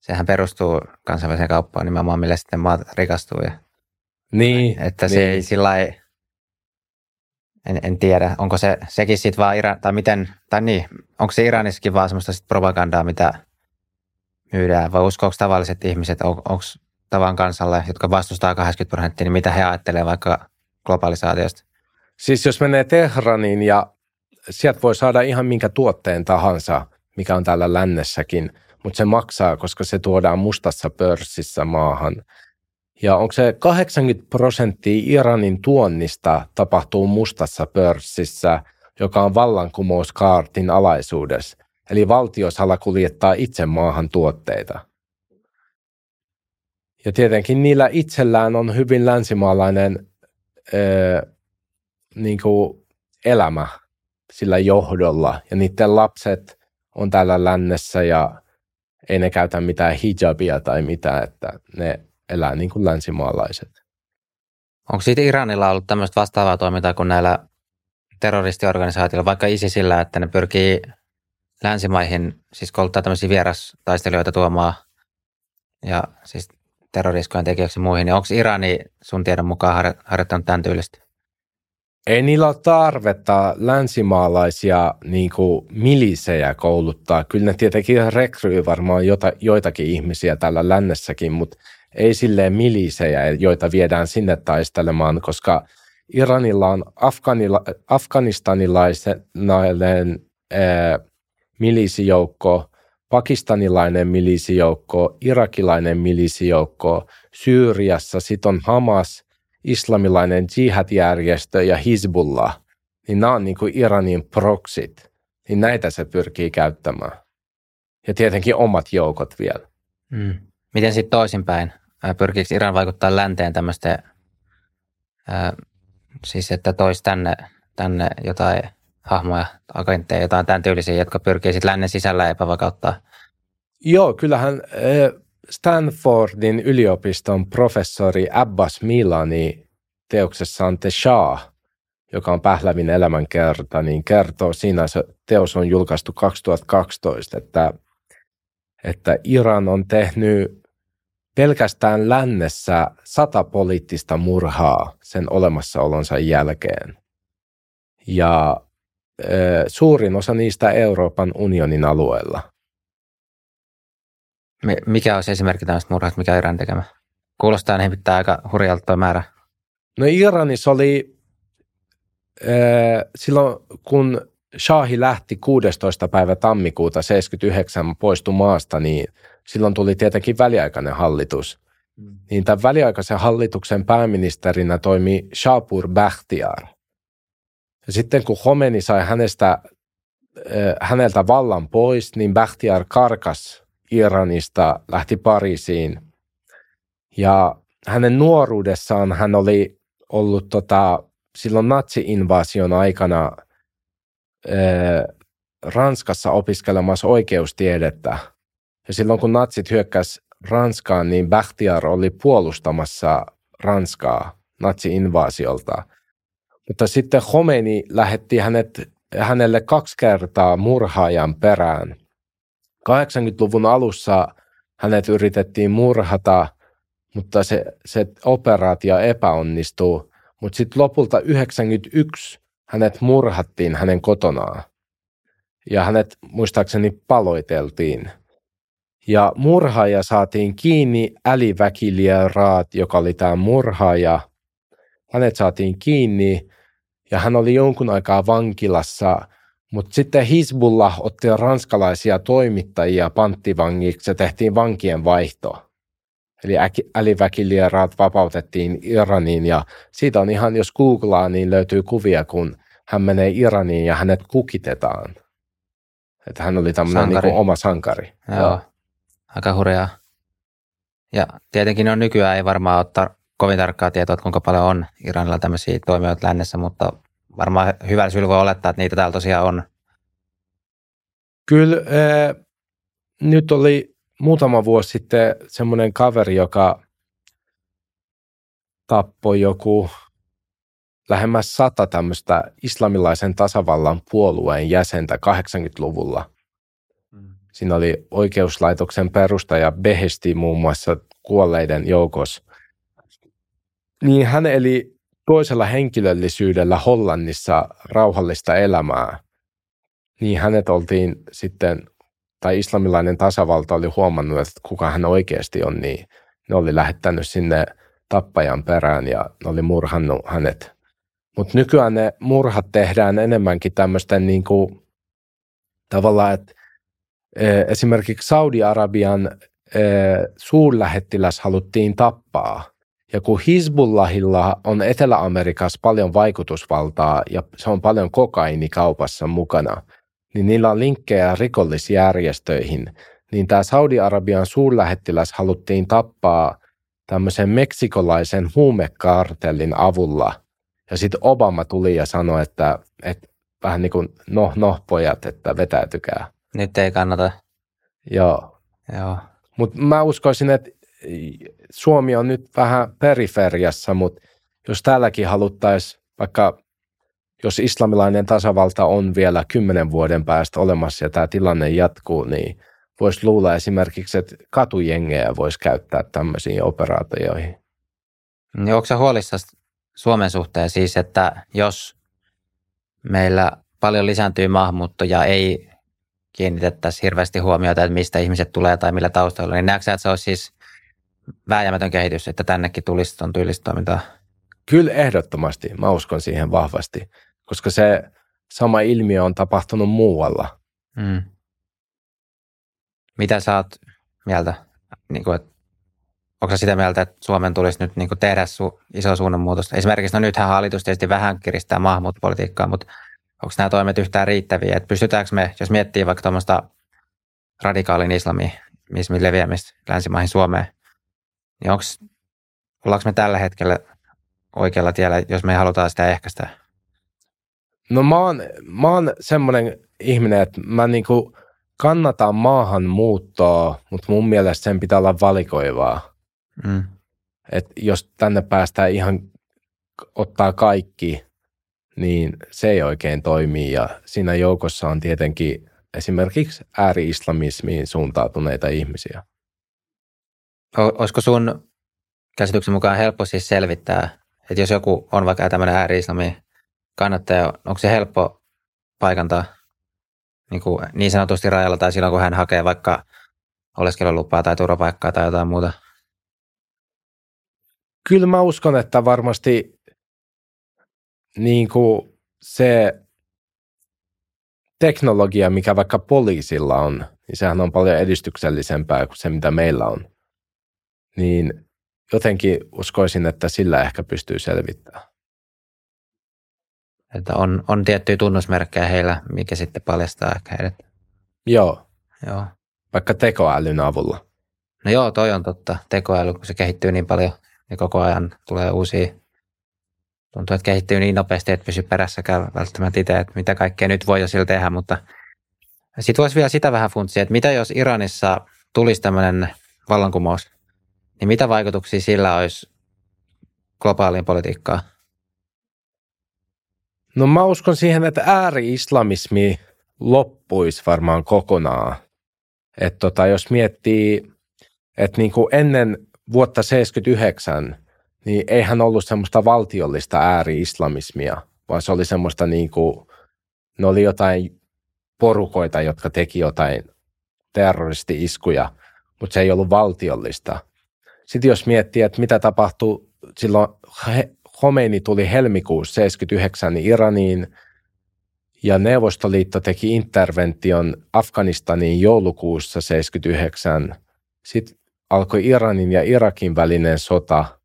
sehän perustuu kansainväliseen kauppaan nimenomaan, millä sitten maat rikastuu. Ja, niin. Että niin. se ei sillä en, en, tiedä, onko se sekin sitten vaan Iran, tai miten, tai niin, onko se Iranissakin vaan semmoista sit propagandaa, mitä myydään, vai uskoako tavalliset ihmiset, on, onko tavan kansalle, jotka vastustaa 80 prosenttia, niin mitä he ajattelee vaikka globalisaatiosta? Siis jos menee Tehraniin ja sieltä voi saada ihan minkä tuotteen tahansa, mikä on täällä lännessäkin, mutta se maksaa, koska se tuodaan mustassa pörssissä maahan. Ja onko se 80 prosenttia Iranin tuonnista tapahtuu mustassa pörssissä, joka on vallankumouskaartin alaisuudessa. Eli valtio salakuljettaa itse maahan tuotteita. Ja tietenkin niillä itsellään on hyvin länsimaalainen öö, niin kuin elämä sillä johdolla ja niiden lapset on täällä lännessä ja ei ne käytä mitään hijabia tai mitään, että ne elää niin kuin länsimaalaiset. Onko siitä Iranilla ollut tämmöistä vastaavaa toimintaa kuin näillä terroristiorganisaatioilla, vaikka ISISillä, että ne pyrkii länsimaihin, siis kouluttaa tämmöisiä vierastaistelijoita tuomaan ja siis terroriskojen tekijöiksi muihin, niin onko Irani sun tiedon mukaan harjoittanut tämän tyylistä? Ei niillä ole tarvetta länsimaalaisia niin kuin milisejä kouluttaa. Kyllä ne tietenkin rekryy varmaan jota, joitakin ihmisiä täällä lännessäkin, mutta ei silleen milisejä, joita viedään sinne taistelemaan, koska Iranilla on Afganila, afganistanilainen ää, milisijoukko, pakistanilainen milisijoukko, irakilainen milisijoukko, Syyriassa sitten on Hamas, islamilainen jihad-järjestö ja Hizbullah. Niin nämä on niin kuin Iranin proxit. Niin näitä se pyrkii käyttämään. Ja tietenkin omat joukot vielä. Mm. Miten sitten toisinpäin? Pyrkiikö Iran vaikuttaa länteen tämmöistä, siis että toisi tänne, tänne jotain hahmoja, agentteja, jotain tämän tyylisiä, jotka pyrkii sitten lännen sisällä epävakauttaa? Joo, kyllähän Stanfordin yliopiston professori Abbas Milani teoksessaan The Shah, joka on Pählävin elämänkerta, niin kertoo siinä, se teos on julkaistu 2012, että, että Iran on tehnyt pelkästään lännessä sata poliittista murhaa sen olemassaolonsa jälkeen. Ja e, suurin osa niistä Euroopan unionin alueella. Mikä olisi esimerkki tämmöistä murhasta, mikä Iran tekemä? Kuulostaa pitää aika hurjalta tuo määrä. No Iranissa oli e, silloin, kun Shahi lähti 16. päivä tammikuuta 79 poistu maasta, niin silloin tuli tietenkin väliaikainen hallitus. Mm. Niin tämän väliaikaisen hallituksen pääministerinä toimi Shapur Bakhtiar. Ja sitten kun Khomeini sai hänestä, häneltä vallan pois, niin Bakhtiar karkas Iranista, lähti Pariisiin. Ja hänen nuoruudessaan hän oli ollut tota, silloin natsi-invasion aikana Ranskassa opiskelemassa oikeustiedettä – ja silloin kun natsit hyökkäs Ranskaan, niin Bakhtiar oli puolustamassa Ranskaa natsi-invaasiolta. Mutta sitten Khomeini lähetti hänet, hänelle kaksi kertaa murhaajan perään. 80-luvun alussa hänet yritettiin murhata, mutta se, se operaatio epäonnistui. Mutta sitten lopulta 91 hänet murhattiin hänen kotonaan. Ja hänet muistaakseni paloiteltiin. Ja murhaaja saatiin kiinni, Ali Raat, joka oli tämä murhaaja. Hänet saatiin kiinni ja hän oli jonkun aikaa vankilassa, mutta sitten Hizbullah otti ranskalaisia toimittajia panttivangiksi ja tehtiin vankien vaihto. Eli Ali Raat vapautettiin Iraniin ja siitä on ihan, jos googlaa, niin löytyy kuvia, kun hän menee Iraniin ja hänet kukitetaan. Että hän oli tämmöinen niin oma sankari. Joo. Joo aika hurjaa. Ja tietenkin on nykyään ei varmaan ottaa kovin tarkkaa tietoa, että kuinka paljon on Iranilla tämmöisiä toimijoita lännessä, mutta varmaan hyvällä syyllä voi olettaa, että niitä täällä tosiaan on. Kyllä, äh, nyt oli muutama vuosi sitten semmoinen kaveri, joka tappoi joku lähemmäs sata tämmöistä islamilaisen tasavallan puolueen jäsentä 80-luvulla. Siinä oli oikeuslaitoksen perustaja Behesti muun muassa kuolleiden joukossa. Niin hän eli toisella henkilöllisyydellä Hollannissa rauhallista elämää. Niin hänet oltiin sitten, tai islamilainen tasavalta oli huomannut, että kuka hän oikeasti on, niin ne oli lähettänyt sinne tappajan perään ja ne oli murhannut hänet. Mutta nykyään ne murhat tehdään enemmänkin tämmöisten niin kuin, tavallaan, että Eh, esimerkiksi Saudi-Arabian eh, suurlähettiläs haluttiin tappaa. Ja kun Hizbullahilla on Etelä-Amerikassa paljon vaikutusvaltaa ja se on paljon kokainikaupassa mukana, niin niillä on linkkejä rikollisjärjestöihin, niin tämä Saudi-Arabian suurlähettiläs haluttiin tappaa tämmöisen meksikolaisen huumekartellin avulla. Ja sitten Obama tuli ja sanoi, että, että vähän niin kuin, no, no pojat, että vetäytykää. Nyt ei kannata. Joo. Joo. Mutta mä uskoisin, että Suomi on nyt vähän periferiassa, mutta jos täälläkin haluttaisiin, vaikka jos islamilainen tasavalta on vielä kymmenen vuoden päästä olemassa ja tämä tilanne jatkuu, niin voisi luulla esimerkiksi, että katujengejä voisi käyttää tämmöisiin operaatioihin. Niin onko huolissasi Suomen suhteen siis, että jos meillä paljon lisääntyy maahanmuutto ja ei kiinnitettäisiin hirveästi huomiota, että mistä ihmiset tulee tai millä taustalla, niin näetkö että se olisi siis vääjäämätön kehitys, että tännekin tulisi tuon tyylistä toimintaa? Kyllä ehdottomasti. Mä uskon siihen vahvasti, koska se sama ilmiö on tapahtunut muualla. Mm. Mitä sä oot mieltä? Niin kuin, että onko sitä mieltä, että Suomen tulisi nyt niin kuin tehdä su- iso suunnanmuutosta? Esimerkiksi, no nythän hallitus tietysti vähän kiristää maahanmuuttopolitiikkaa, mutta onko nämä toimet yhtään riittäviä? Että pystytäänkö me, jos miettii vaikka tuommoista radikaalin islamismin leviämistä länsimaihin Suomeen, niin onko, ollaanko me tällä hetkellä oikealla tiellä, jos me halutaan sitä ehkäistä? No mä oon, mä oon semmoinen ihminen, että mä niinku kannatan maahanmuuttoa, mutta mun mielestä sen pitää olla valikoivaa. Mm. Et jos tänne päästään ihan ottaa kaikki, niin se ei oikein toimi. Ja siinä joukossa on tietenkin esimerkiksi ääri-islamismiin suuntautuneita ihmisiä. Olisiko sun käsityksen mukaan helppo siis selvittää, että jos joku on vaikka tämmöinen ääri-islami kannattaja, onko se helppo paikantaa niin, kuin niin sanotusti rajalla tai silloin, kun hän hakee vaikka oleskelulupaa tai turvapaikkaa tai jotain muuta? Kyllä mä uskon, että varmasti niin kuin se teknologia, mikä vaikka poliisilla on, niin sehän on paljon edistyksellisempää kuin se, mitä meillä on. Niin jotenkin uskoisin, että sillä ehkä pystyy selvittämään. Että on, on tiettyjä tunnusmerkkejä heillä, mikä sitten paljastaa ehkä heidät. Joo. Joo. Vaikka tekoälyn avulla. No joo, toi on totta. Tekoäly, kun se kehittyy niin paljon ja koko ajan tulee uusia tuntuu, että kehittyy niin nopeasti, että pysy perässäkään välttämättä itse, että mitä kaikkea nyt voi jo sillä tehdä, mutta sitten voisi vielä sitä vähän funtsia, että mitä jos Iranissa tulisi tämmöinen vallankumous, niin mitä vaikutuksia sillä olisi globaaliin politiikkaan? No mä uskon siihen, että ääri-islamismi loppuisi varmaan kokonaan. Että tota, jos miettii, että niin kuin ennen vuotta 1979 niin eihän ollut semmoista valtiollista ääri-islamismia, vaan se oli semmoista niin kuin, ne oli jotain porukoita, jotka teki jotain terroristi-iskuja, mutta se ei ollut valtiollista. Sitten jos miettii, että mitä tapahtui silloin, Khomeini tuli helmikuussa 79 Iraniin ja Neuvostoliitto teki intervention Afganistaniin joulukuussa 79. Sitten alkoi Iranin ja Irakin välinen sota –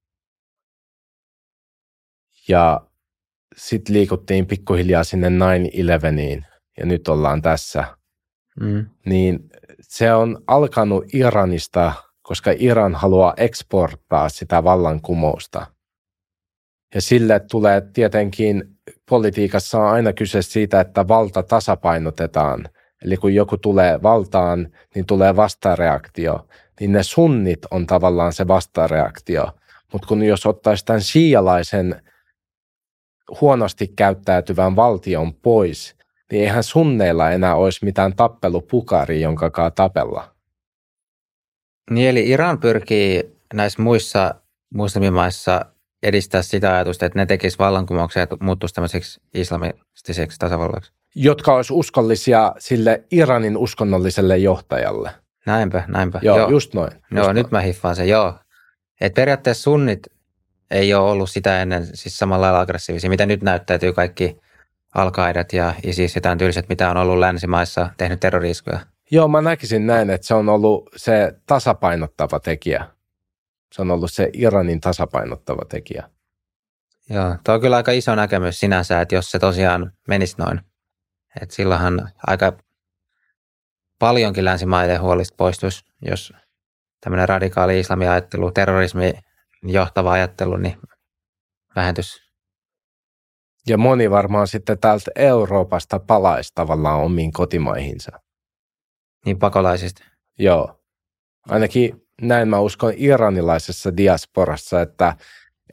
ja sitten liikuttiin pikkuhiljaa sinne 9-11 ja nyt ollaan tässä. Mm. Niin se on alkanut Iranista, koska Iran haluaa eksporttaa sitä vallankumousta. Ja sille tulee tietenkin, politiikassa on aina kyse siitä, että valta tasapainotetaan. Eli kun joku tulee valtaan, niin tulee vastareaktio. Niin ne sunnit on tavallaan se vastareaktio. Mutta kun jos ottaisi tämän shialaisen huonosti käyttäytyvän valtion pois, niin eihän sunneilla enää olisi mitään tappelupukari, jonka kaa tapella. Niin eli Iran pyrkii näissä muissa muslimimaissa edistää sitä ajatusta, että ne tekisivät vallankumouksia ja muuttuisi tämmöiseksi islamistiseksi tasavallaksi. Jotka olisi uskollisia sille Iranin uskonnolliselle johtajalle. Näinpä, näinpä. Joo, joo. just noin. Just joo, noin. nyt mä hiffaan sen, joo. Et periaatteessa sunnit ei ole ollut sitä ennen siis samalla lailla aggressiivisia, mitä nyt näyttäytyy kaikki al ja ISIS ja tämän tyyliset, mitä on ollut länsimaissa tehnyt terroriskuja. Joo, mä näkisin näin, että se on ollut se tasapainottava tekijä. Se on ollut se Iranin tasapainottava tekijä. Joo, tuo on kyllä aika iso näkemys sinänsä, että jos se tosiaan menisi noin. Että silloinhan aika paljonkin länsimaiden huolista poistuisi, jos tämmöinen radikaali islamiajattelu, terrorismi johtava ajattelu niin vähentys. Ja moni varmaan sitten täältä Euroopasta palaisi tavallaan omiin kotimaihinsa. Niin pakolaisista. Joo. Ainakin näin mä uskon iranilaisessa diasporassa, että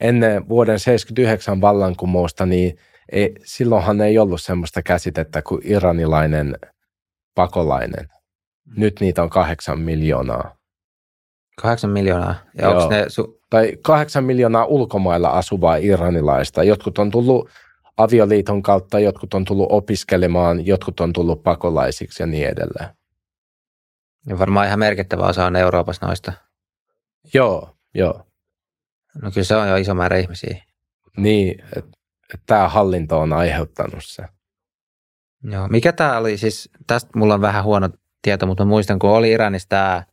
ennen vuoden 79 vallankumousta, niin ei, silloinhan ei ollut semmoista käsitettä kuin iranilainen pakolainen. Nyt niitä on kahdeksan miljoonaa. Kahdeksan miljoonaa? Ja onko ne su- tai kahdeksan miljoonaa ulkomailla asuvaa iranilaista. Jotkut on tullut avioliiton kautta, jotkut on tullut opiskelemaan, jotkut on tullut pakolaisiksi ja niin edelleen. Ja varmaan ihan merkittävä osa on Euroopassa noista. Joo, Joo. No kyllä se on jo iso määrä ihmisiä. Niin, että et tämä hallinto on aiheuttanut se. Joo. Mikä tämä oli, siis tästä mulla on vähän huono tieto, mutta muistan, kun oli Iranissa tämä,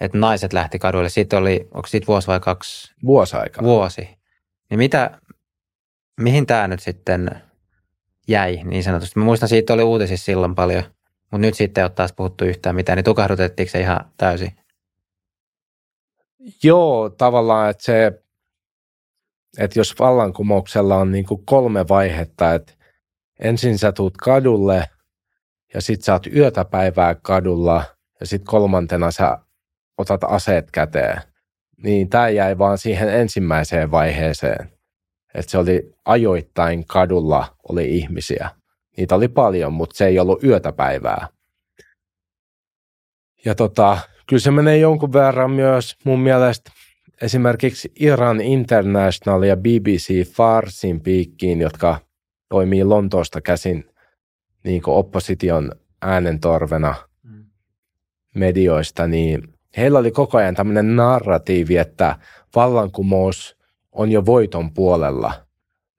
että naiset lähti kaduille. Siitä oli, onko siitä vuosi vai kaksi? Vuosi aikaa. Vuosi. Niin mitä, mihin tämä nyt sitten jäi niin sanotusti? Mä muistan, siitä oli uutisissa silloin paljon, mutta nyt sitten ei ole taas puhuttu yhtään mitään. Niin tukahdutettiinko se ihan täysin? Joo, tavallaan, että se, että jos vallankumouksella on niin kuin kolme vaihetta, että ensin sä tuut kadulle ja sit sä oot yötä päivää kadulla ja sit kolmantena sä otat aseet käteen. Niin tämä jäi vaan siihen ensimmäiseen vaiheeseen. Että se oli ajoittain kadulla oli ihmisiä. Niitä oli paljon, mutta se ei ollut yötä päivää. Ja tota, kyllä se menee jonkun verran myös mun mielestä esimerkiksi Iran International ja BBC Farsin piikkiin, jotka toimii Lontoosta käsin niin kuin opposition äänentorvena mm. medioista, niin heillä oli koko ajan tämmöinen narratiivi, että vallankumous on jo voiton puolella.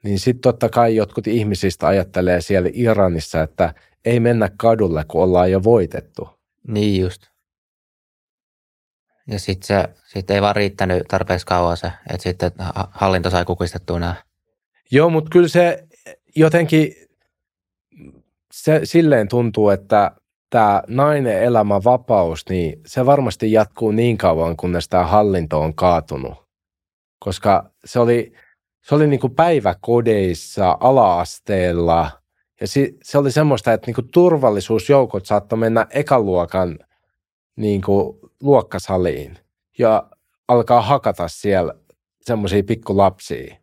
Niin sitten totta kai jotkut ihmisistä ajattelee siellä Iranissa, että ei mennä kadulle, kun ollaan jo voitettu. Niin just. Ja sitten se sit ei vaan riittänyt tarpeeksi kauan se, että sitten hallinto sai kukistettua nämä. Joo, mutta kyllä se jotenkin se, silleen tuntuu, että tämä nainen elämä vapaus, niin se varmasti jatkuu niin kauan, kunnes tämä hallinto on kaatunut. Koska se oli, se oli niin kuin päiväkodeissa, ala-asteella, ja si, se oli semmoista, että niin kuin turvallisuusjoukot saattoi mennä ekaluokan niin kuin luokkasaliin ja alkaa hakata siellä semmoisia pikkulapsia.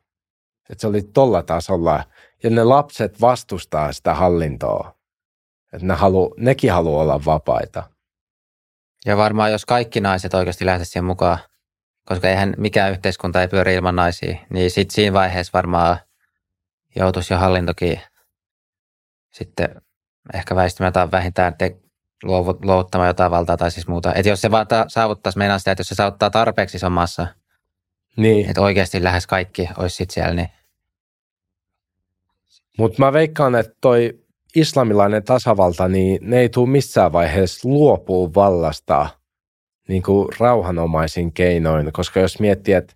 Että se oli tolla tasolla. Ja ne lapset vastustaa sitä hallintoa. Että ne halu, nekin haluaa olla vapaita. Ja varmaan jos kaikki naiset oikeasti lähtisivät siihen mukaan, koska eihän mikään yhteiskunta ei pyöri ilman naisia, niin sitten siinä vaiheessa varmaan joutuisi jo hallintokin sitten ehkä väistämättä vähintään te- luovuttamaan jotain valtaa tai siis muuta. Että jos se vaan ta- saavuttaisi, meinaa sitä, että jos se saavuttaa tarpeeksi isommassa, niin. että oikeasti lähes kaikki olisi sitten siellä, niin mutta mä veikkaan, että toi islamilainen tasavalta, niin ne ei tule missään vaiheessa luopua vallasta niin kuin rauhanomaisin keinoin, koska jos miettii, että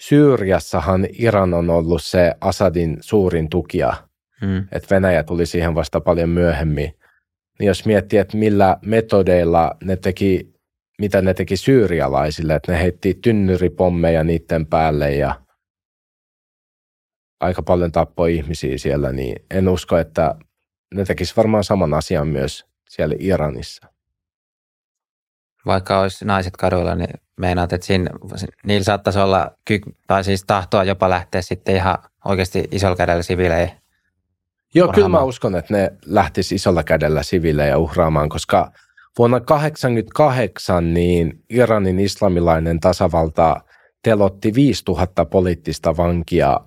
Syyriassahan Iran on ollut se Assadin suurin tukija, hmm. että Venäjä tuli siihen vasta paljon myöhemmin. Niin jos miettii, että millä metodeilla ne teki, mitä ne teki syyrialaisille, että ne heitti tynnyripommeja niiden päälle ja aika paljon tappoi ihmisiä siellä, niin en usko, että ne tekisi varmaan saman asian myös siellä Iranissa. Vaikka olisi naiset kaduilla, niin meinaat, että siinä, niillä saattaisi olla, tai siis tahtoa jopa lähteä sitten ihan oikeasti isolla kädellä siviilejä Joo, kyllä mä uskon, että ne lähtisi isolla kädellä siviilejä uhraamaan, koska vuonna 1988 niin Iranin islamilainen tasavalta telotti 5000 poliittista vankia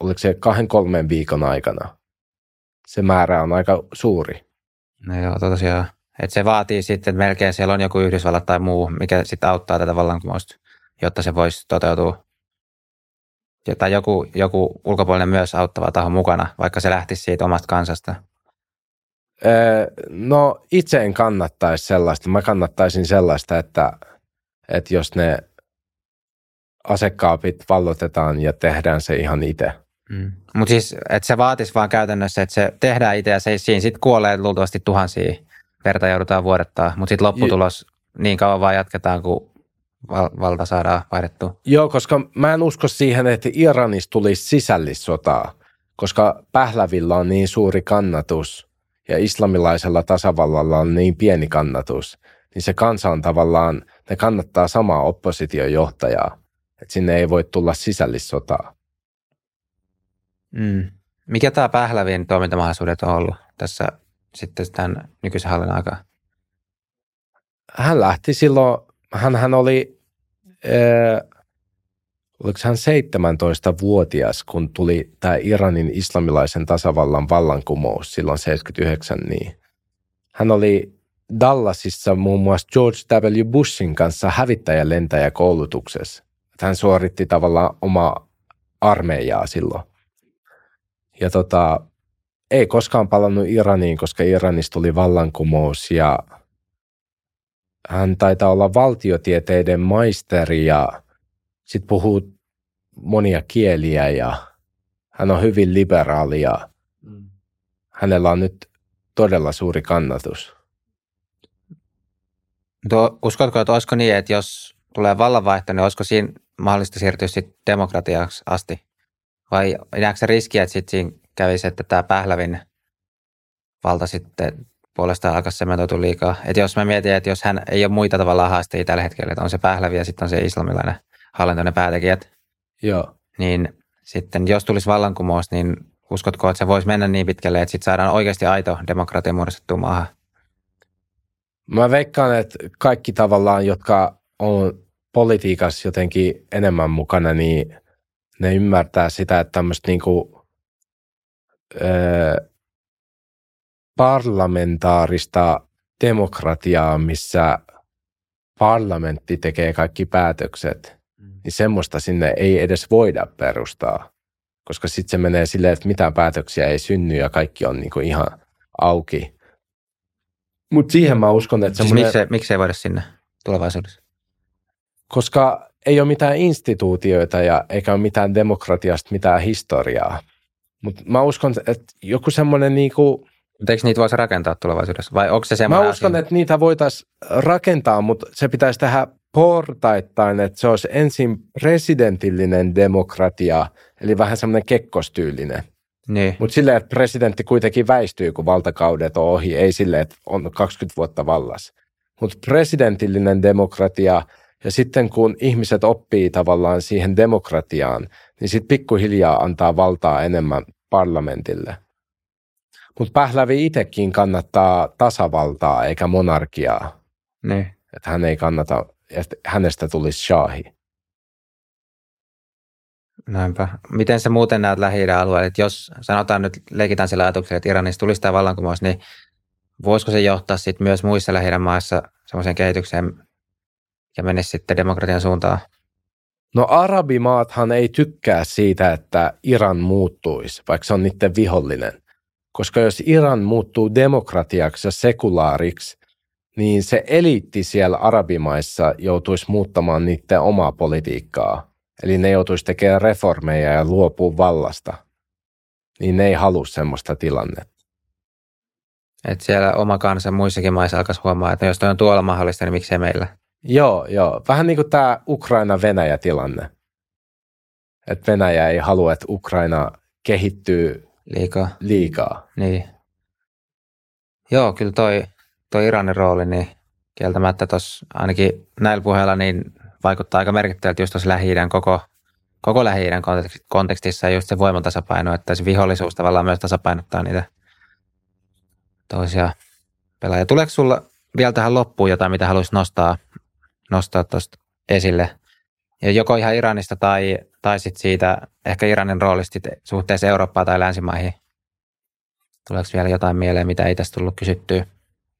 oliko se kahden kolmen viikon aikana. Se määrä on aika suuri. No joo, tosiaan. Että se vaatii sitten, että melkein siellä on joku Yhdysvallat tai muu, mikä sitten auttaa tätä vallankumousta, jotta se voisi toteutua. Tai joku, joku ulkopuolinen myös auttava taho mukana, vaikka se lähtisi siitä omasta kansasta. no itse en kannattaisi sellaista. Mä kannattaisin sellaista, että, että jos ne asekaapit vallotetaan ja tehdään se ihan itse. Mm. Mutta siis, että se vaatisi vaan käytännössä, että se tehdään itse ja se siinä sitten kuolee luultavasti tuhansia verta joudutaan vuodettaa, mutta sitten lopputulos J- niin kauan vaan jatketaan, kun val- valta saadaan vaihdettua. Joo, koska mä en usko siihen, että Iranista tulisi sisällissotaa, koska Pählävillä on niin suuri kannatus ja islamilaisella tasavallalla on niin pieni kannatus, niin se kansa on tavallaan, ne kannattaa samaa oppositiojohtajaa, että sinne ei voi tulla sisällissotaa. Mm. Mikä tämä Pählävin toimintamahdollisuudet on ollut tässä sitten tämän nykyisen hallinnon aikaa? Hän lähti silloin, hän, hän oli, äh, oliko hän 17-vuotias, kun tuli tämä Iranin islamilaisen tasavallan vallankumous silloin 79, niin hän oli Dallasissa muun muassa George W. Bushin kanssa hävittäjälentäjäkoulutuksessa. Hän suoritti tavallaan omaa armeijaa silloin. Ja tota, ei koskaan palannut Iraniin, koska Iranista tuli vallankumous ja hän taitaa olla valtiotieteiden maisteri ja sitten puhuu monia kieliä ja hän on hyvin liberaali ja mm. hänellä on nyt todella suuri kannatus. Tuo, uskotko, että olisiko niin, että jos tulee vallanvaihto, niin olisiko siinä mahdollista siirtyä sitten demokratiaksi asti? Vai näetkö se riski, että sitten siinä kävisi, että tämä Pählävin valta sitten puolestaan alkaisi sementoitua liikaa? Että jos mä mietin, että jos hän ei ole muita tavallaan haastajia tällä hetkellä, että on se Pählävi ja sitten on se islamilainen hallintoinen päätekijät, Joo. niin sitten jos tulisi vallankumous, niin uskotko, että se voisi mennä niin pitkälle, että sitten saadaan oikeasti aito demokratia muodostettua maahan? Mä veikkaan, että kaikki tavallaan, jotka on politiikassa jotenkin enemmän mukana, niin ne ymmärtää sitä, että tämmöistä niinku, ö, parlamentaarista demokratiaa, missä parlamentti tekee kaikki päätökset, mm. niin semmoista sinne ei edes voida perustaa, koska sitten se menee silleen, että mitään päätöksiä ei synny ja kaikki on niinku ihan auki. Mutta siihen mä uskon, että siis semmoinen... Miksi, miksi ei voida sinne tulevaisuudessa? Koska ei ole mitään instituutioita ja eikä ole mitään demokratiasta, mitään historiaa. Mutta mä uskon, että joku semmoinen niinku... Eikö niitä voisi rakentaa tulevaisuudessa? Vai onko se semmoinen Mä uskon, asia? että niitä voitaisiin rakentaa, mutta se pitäisi tehdä portaittain, että se olisi ensin presidentillinen demokratia, eli vähän semmoinen kekkostyylinen. Niin. Mutta silleen, että presidentti kuitenkin väistyy, kun valtakaudet on ohi, ei silleen, että on 20 vuotta vallassa. Mutta presidentillinen demokratia, ja sitten kun ihmiset oppii tavallaan siihen demokratiaan, niin sitten pikkuhiljaa antaa valtaa enemmän parlamentille. Mutta Pählävi itsekin kannattaa tasavaltaa eikä monarkiaa. Niin. Että hän ei kannata, että hänestä tulisi shahi. Näinpä. Miten se muuten näet lähi alueella? Että jos sanotaan nyt, leikitään sillä ajatuksella, että Iranissa tulisi tämä vallankumous, niin voisiko se johtaa sitten myös muissa lähi maissa semmoiseen kehitykseen ja menisi sitten demokratian suuntaan? No arabimaathan ei tykkää siitä, että Iran muuttuisi, vaikka se on niiden vihollinen. Koska jos Iran muuttuu demokratiaksi ja sekulaariksi, niin se eliitti siellä arabimaissa joutuisi muuttamaan niiden omaa politiikkaa Eli ne joutuisi tekemään reformeja ja luopuu vallasta. Niin ne ei halua semmoista tilannetta. Et siellä oma kansa muissakin maissa alkaisi huomaa, että jos toi on tuolla mahdollista, niin miksei meillä? Joo, joo. Vähän niin kuin tämä Ukraina-Venäjä-tilanne. Että Venäjä ei halua, että Ukraina kehittyy liikaa. liikaa. Niin. Joo, kyllä toi, toi Iranin rooli, niin kieltämättä tuossa ainakin näillä puheilla, niin vaikuttaa aika merkittävältä just tuossa lähi koko, koko lähi kontekstissa just se voimatasapaino, että se vihollisuus tavallaan myös tasapainottaa niitä toisia pelaajia. Tuleeko sulla vielä tähän loppuun jotain, mitä haluaisit nostaa, nostaa tuosta esille? Ja joko ihan Iranista tai, tai sit siitä ehkä Iranin roolista suhteessa Eurooppaan tai länsimaihin? Tuleeko vielä jotain mieleen, mitä ei tästä tullut kysyttyä?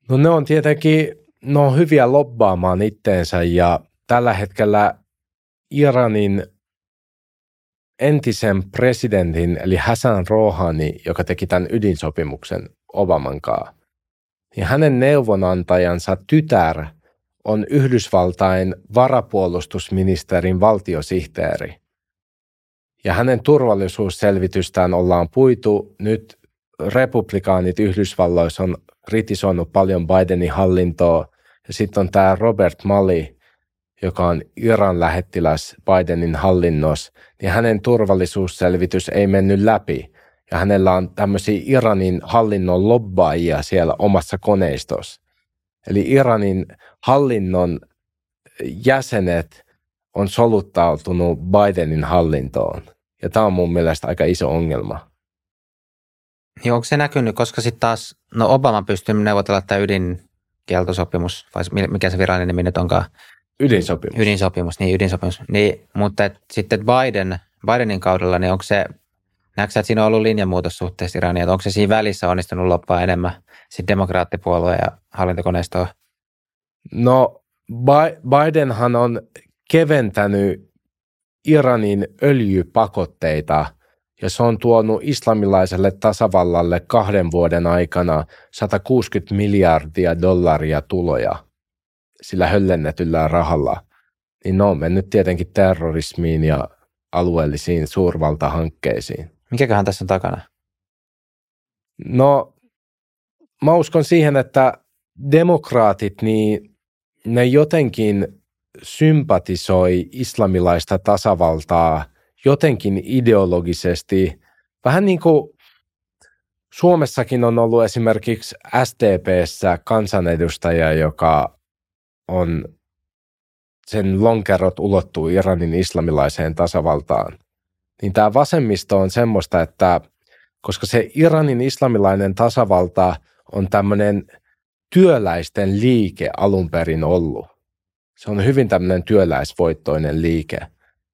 No ne on tietenkin, ne on hyviä lobbaamaan itteensä ja tällä hetkellä Iranin entisen presidentin, eli Hassan Rouhani, joka teki tämän ydinsopimuksen Obaman kanssa, niin hänen neuvonantajansa tytär on Yhdysvaltain varapuolustusministerin valtiosihteeri. Ja hänen turvallisuusselvitystään ollaan puitu. Nyt republikaanit Yhdysvalloissa on kritisoinut paljon Bidenin hallintoa. Ja sitten on tämä Robert Mali, joka on Iran lähettiläs Bidenin hallinnossa, niin hänen turvallisuusselvitys ei mennyt läpi. Ja hänellä on tämmöisiä Iranin hallinnon lobbaajia siellä omassa koneistossa. Eli Iranin hallinnon jäsenet on soluttautunut Bidenin hallintoon. Ja tämä on mun mielestä aika iso ongelma. Niin onko se näkynyt, koska sitten taas, no Obama pystyy neuvotella tämä ydinkieltosopimus, vai mikä se virallinen nimi nyt onkaan, Ydinsopimus. Ydinsopimus, niin ydinsopimus. Niin, mutta et, sitten Biden, Bidenin kaudella, niin onko se, näetkö että siinä on ollut linjanmuutos suhteessa Iraniin, että onko se siinä välissä onnistunut loppaa enemmän sitten demokraattipuolue ja hallintokoneistoa? No Bidenhan on keventänyt Iranin öljypakotteita ja se on tuonut islamilaiselle tasavallalle kahden vuoden aikana 160 miljardia dollaria tuloja sillä höllennetyllä rahalla, niin ne on mennyt tietenkin terrorismiin ja alueellisiin suurvaltahankkeisiin. Mikäköhän tässä on takana? No, mä uskon siihen, että demokraatit, niin ne jotenkin sympatisoi islamilaista tasavaltaa jotenkin ideologisesti. Vähän niin kuin Suomessakin on ollut esimerkiksi STPssä kansanedustaja, joka on sen lonkerot ulottuu Iranin islamilaiseen tasavaltaan. Niin tämä vasemmisto on semmoista, että koska se Iranin islamilainen tasavalta on tämmöinen työläisten liike alun perin ollut. Se on hyvin tämmöinen työläisvoittoinen liike,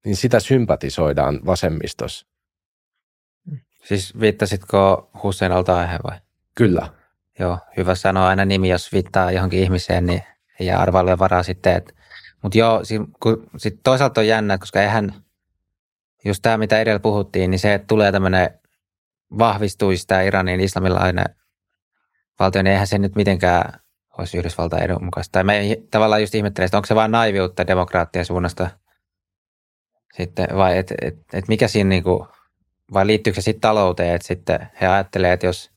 niin sitä sympatisoidaan vasemmistossa. Siis viittasitko Hussein al vai? Kyllä. Joo, hyvä sanoa aina nimi, jos viittaa johonkin ihmiseen, niin ei jää arvailuja varaa sitten. Mutta joo, sit toisaalta on jännä, koska eihän just tämä, mitä edellä puhuttiin, niin se, että tulee tämmöinen vahvistuisi tämä Iranin islamilainen valtio, niin eihän se nyt mitenkään olisi Yhdysvaltain edun mukaista. Tai me tavallaan just ihmettelee, että onko se vain naiviutta demokraattien suunnasta sitten, vai et, et, et mikä siinä niinku, vai liittyykö se sitten talouteen, että sitten he ajattelee, että jos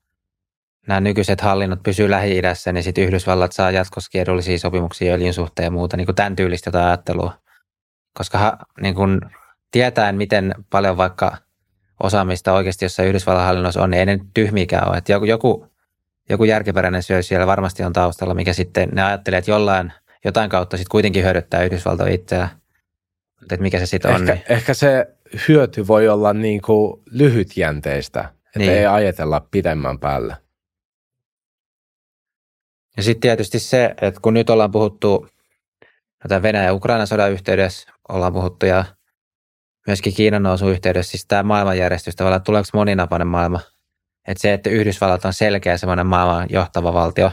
nämä nykyiset hallinnot pysyy Lähi-idässä, niin sitten Yhdysvallat saa jatkossakin edullisia sopimuksia öljyn suhteen ja muuta, niin kuin tämän tyylistä ajattelua. Koska niin kuin tietäen, miten paljon vaikka osaamista oikeasti jossain Yhdysvallan hallinnossa on, niin ei ne tyhmiäkään ole. Että joku, joku, joku järkiperäinen syö siellä varmasti on taustalla, mikä sitten ne ajattelee, että jollain, jotain kautta sitten kuitenkin hyödyttää Yhdysvaltoja itseään. Että mikä se sitten on. Ehkä, niin. ehkä se hyöty voi olla niin kuin lyhytjänteistä, että niin. ei ajatella pidemmän päälle. Ja sitten tietysti se, että kun nyt ollaan puhuttu no Ukrainan sodan yhteydessä, ollaan puhuttu ja myöskin Kiinan nousun yhteydessä, siis tämä maailmanjärjestys tavallaan, tuleeko moninapainen maailma. Että se, että Yhdysvallat on selkeä semmoinen maailman johtava valtio,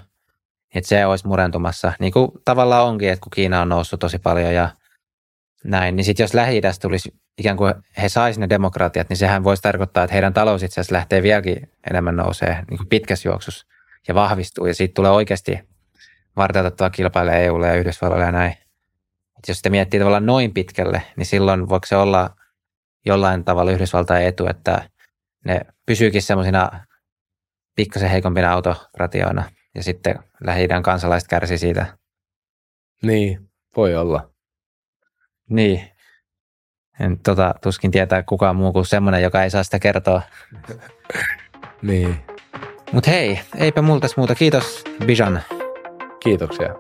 että se olisi murentumassa, niin kuin tavallaan onkin, että kun Kiina on noussut tosi paljon ja näin, niin sitten jos lähi tulisi ikään kuin he saisivat ne demokratiat, niin sehän voisi tarkoittaa, että heidän talous itse asiassa lähtee vieläkin enemmän nousee niin kuin pitkässä juoksussa ja vahvistuu ja siitä tulee oikeasti varteutettua kilpailla EUlle ja Yhdysvalloille ja näin. Et jos sitä miettii tavallaan noin pitkälle, niin silloin voiko se olla jollain tavalla Yhdysvaltain etu, että ne pysyykin semmoisina pikkasen heikompina autoratioina ja sitten lähi kansalaiset kärsii siitä. Niin, voi olla. Niin. En, tota, tuskin tietää kukaan muu kuin semmoinen, joka ei saa sitä kertoa. (laughs) niin. Mutta hei, eipä multa muuta. Kiitos Bijan. Kiitoksia.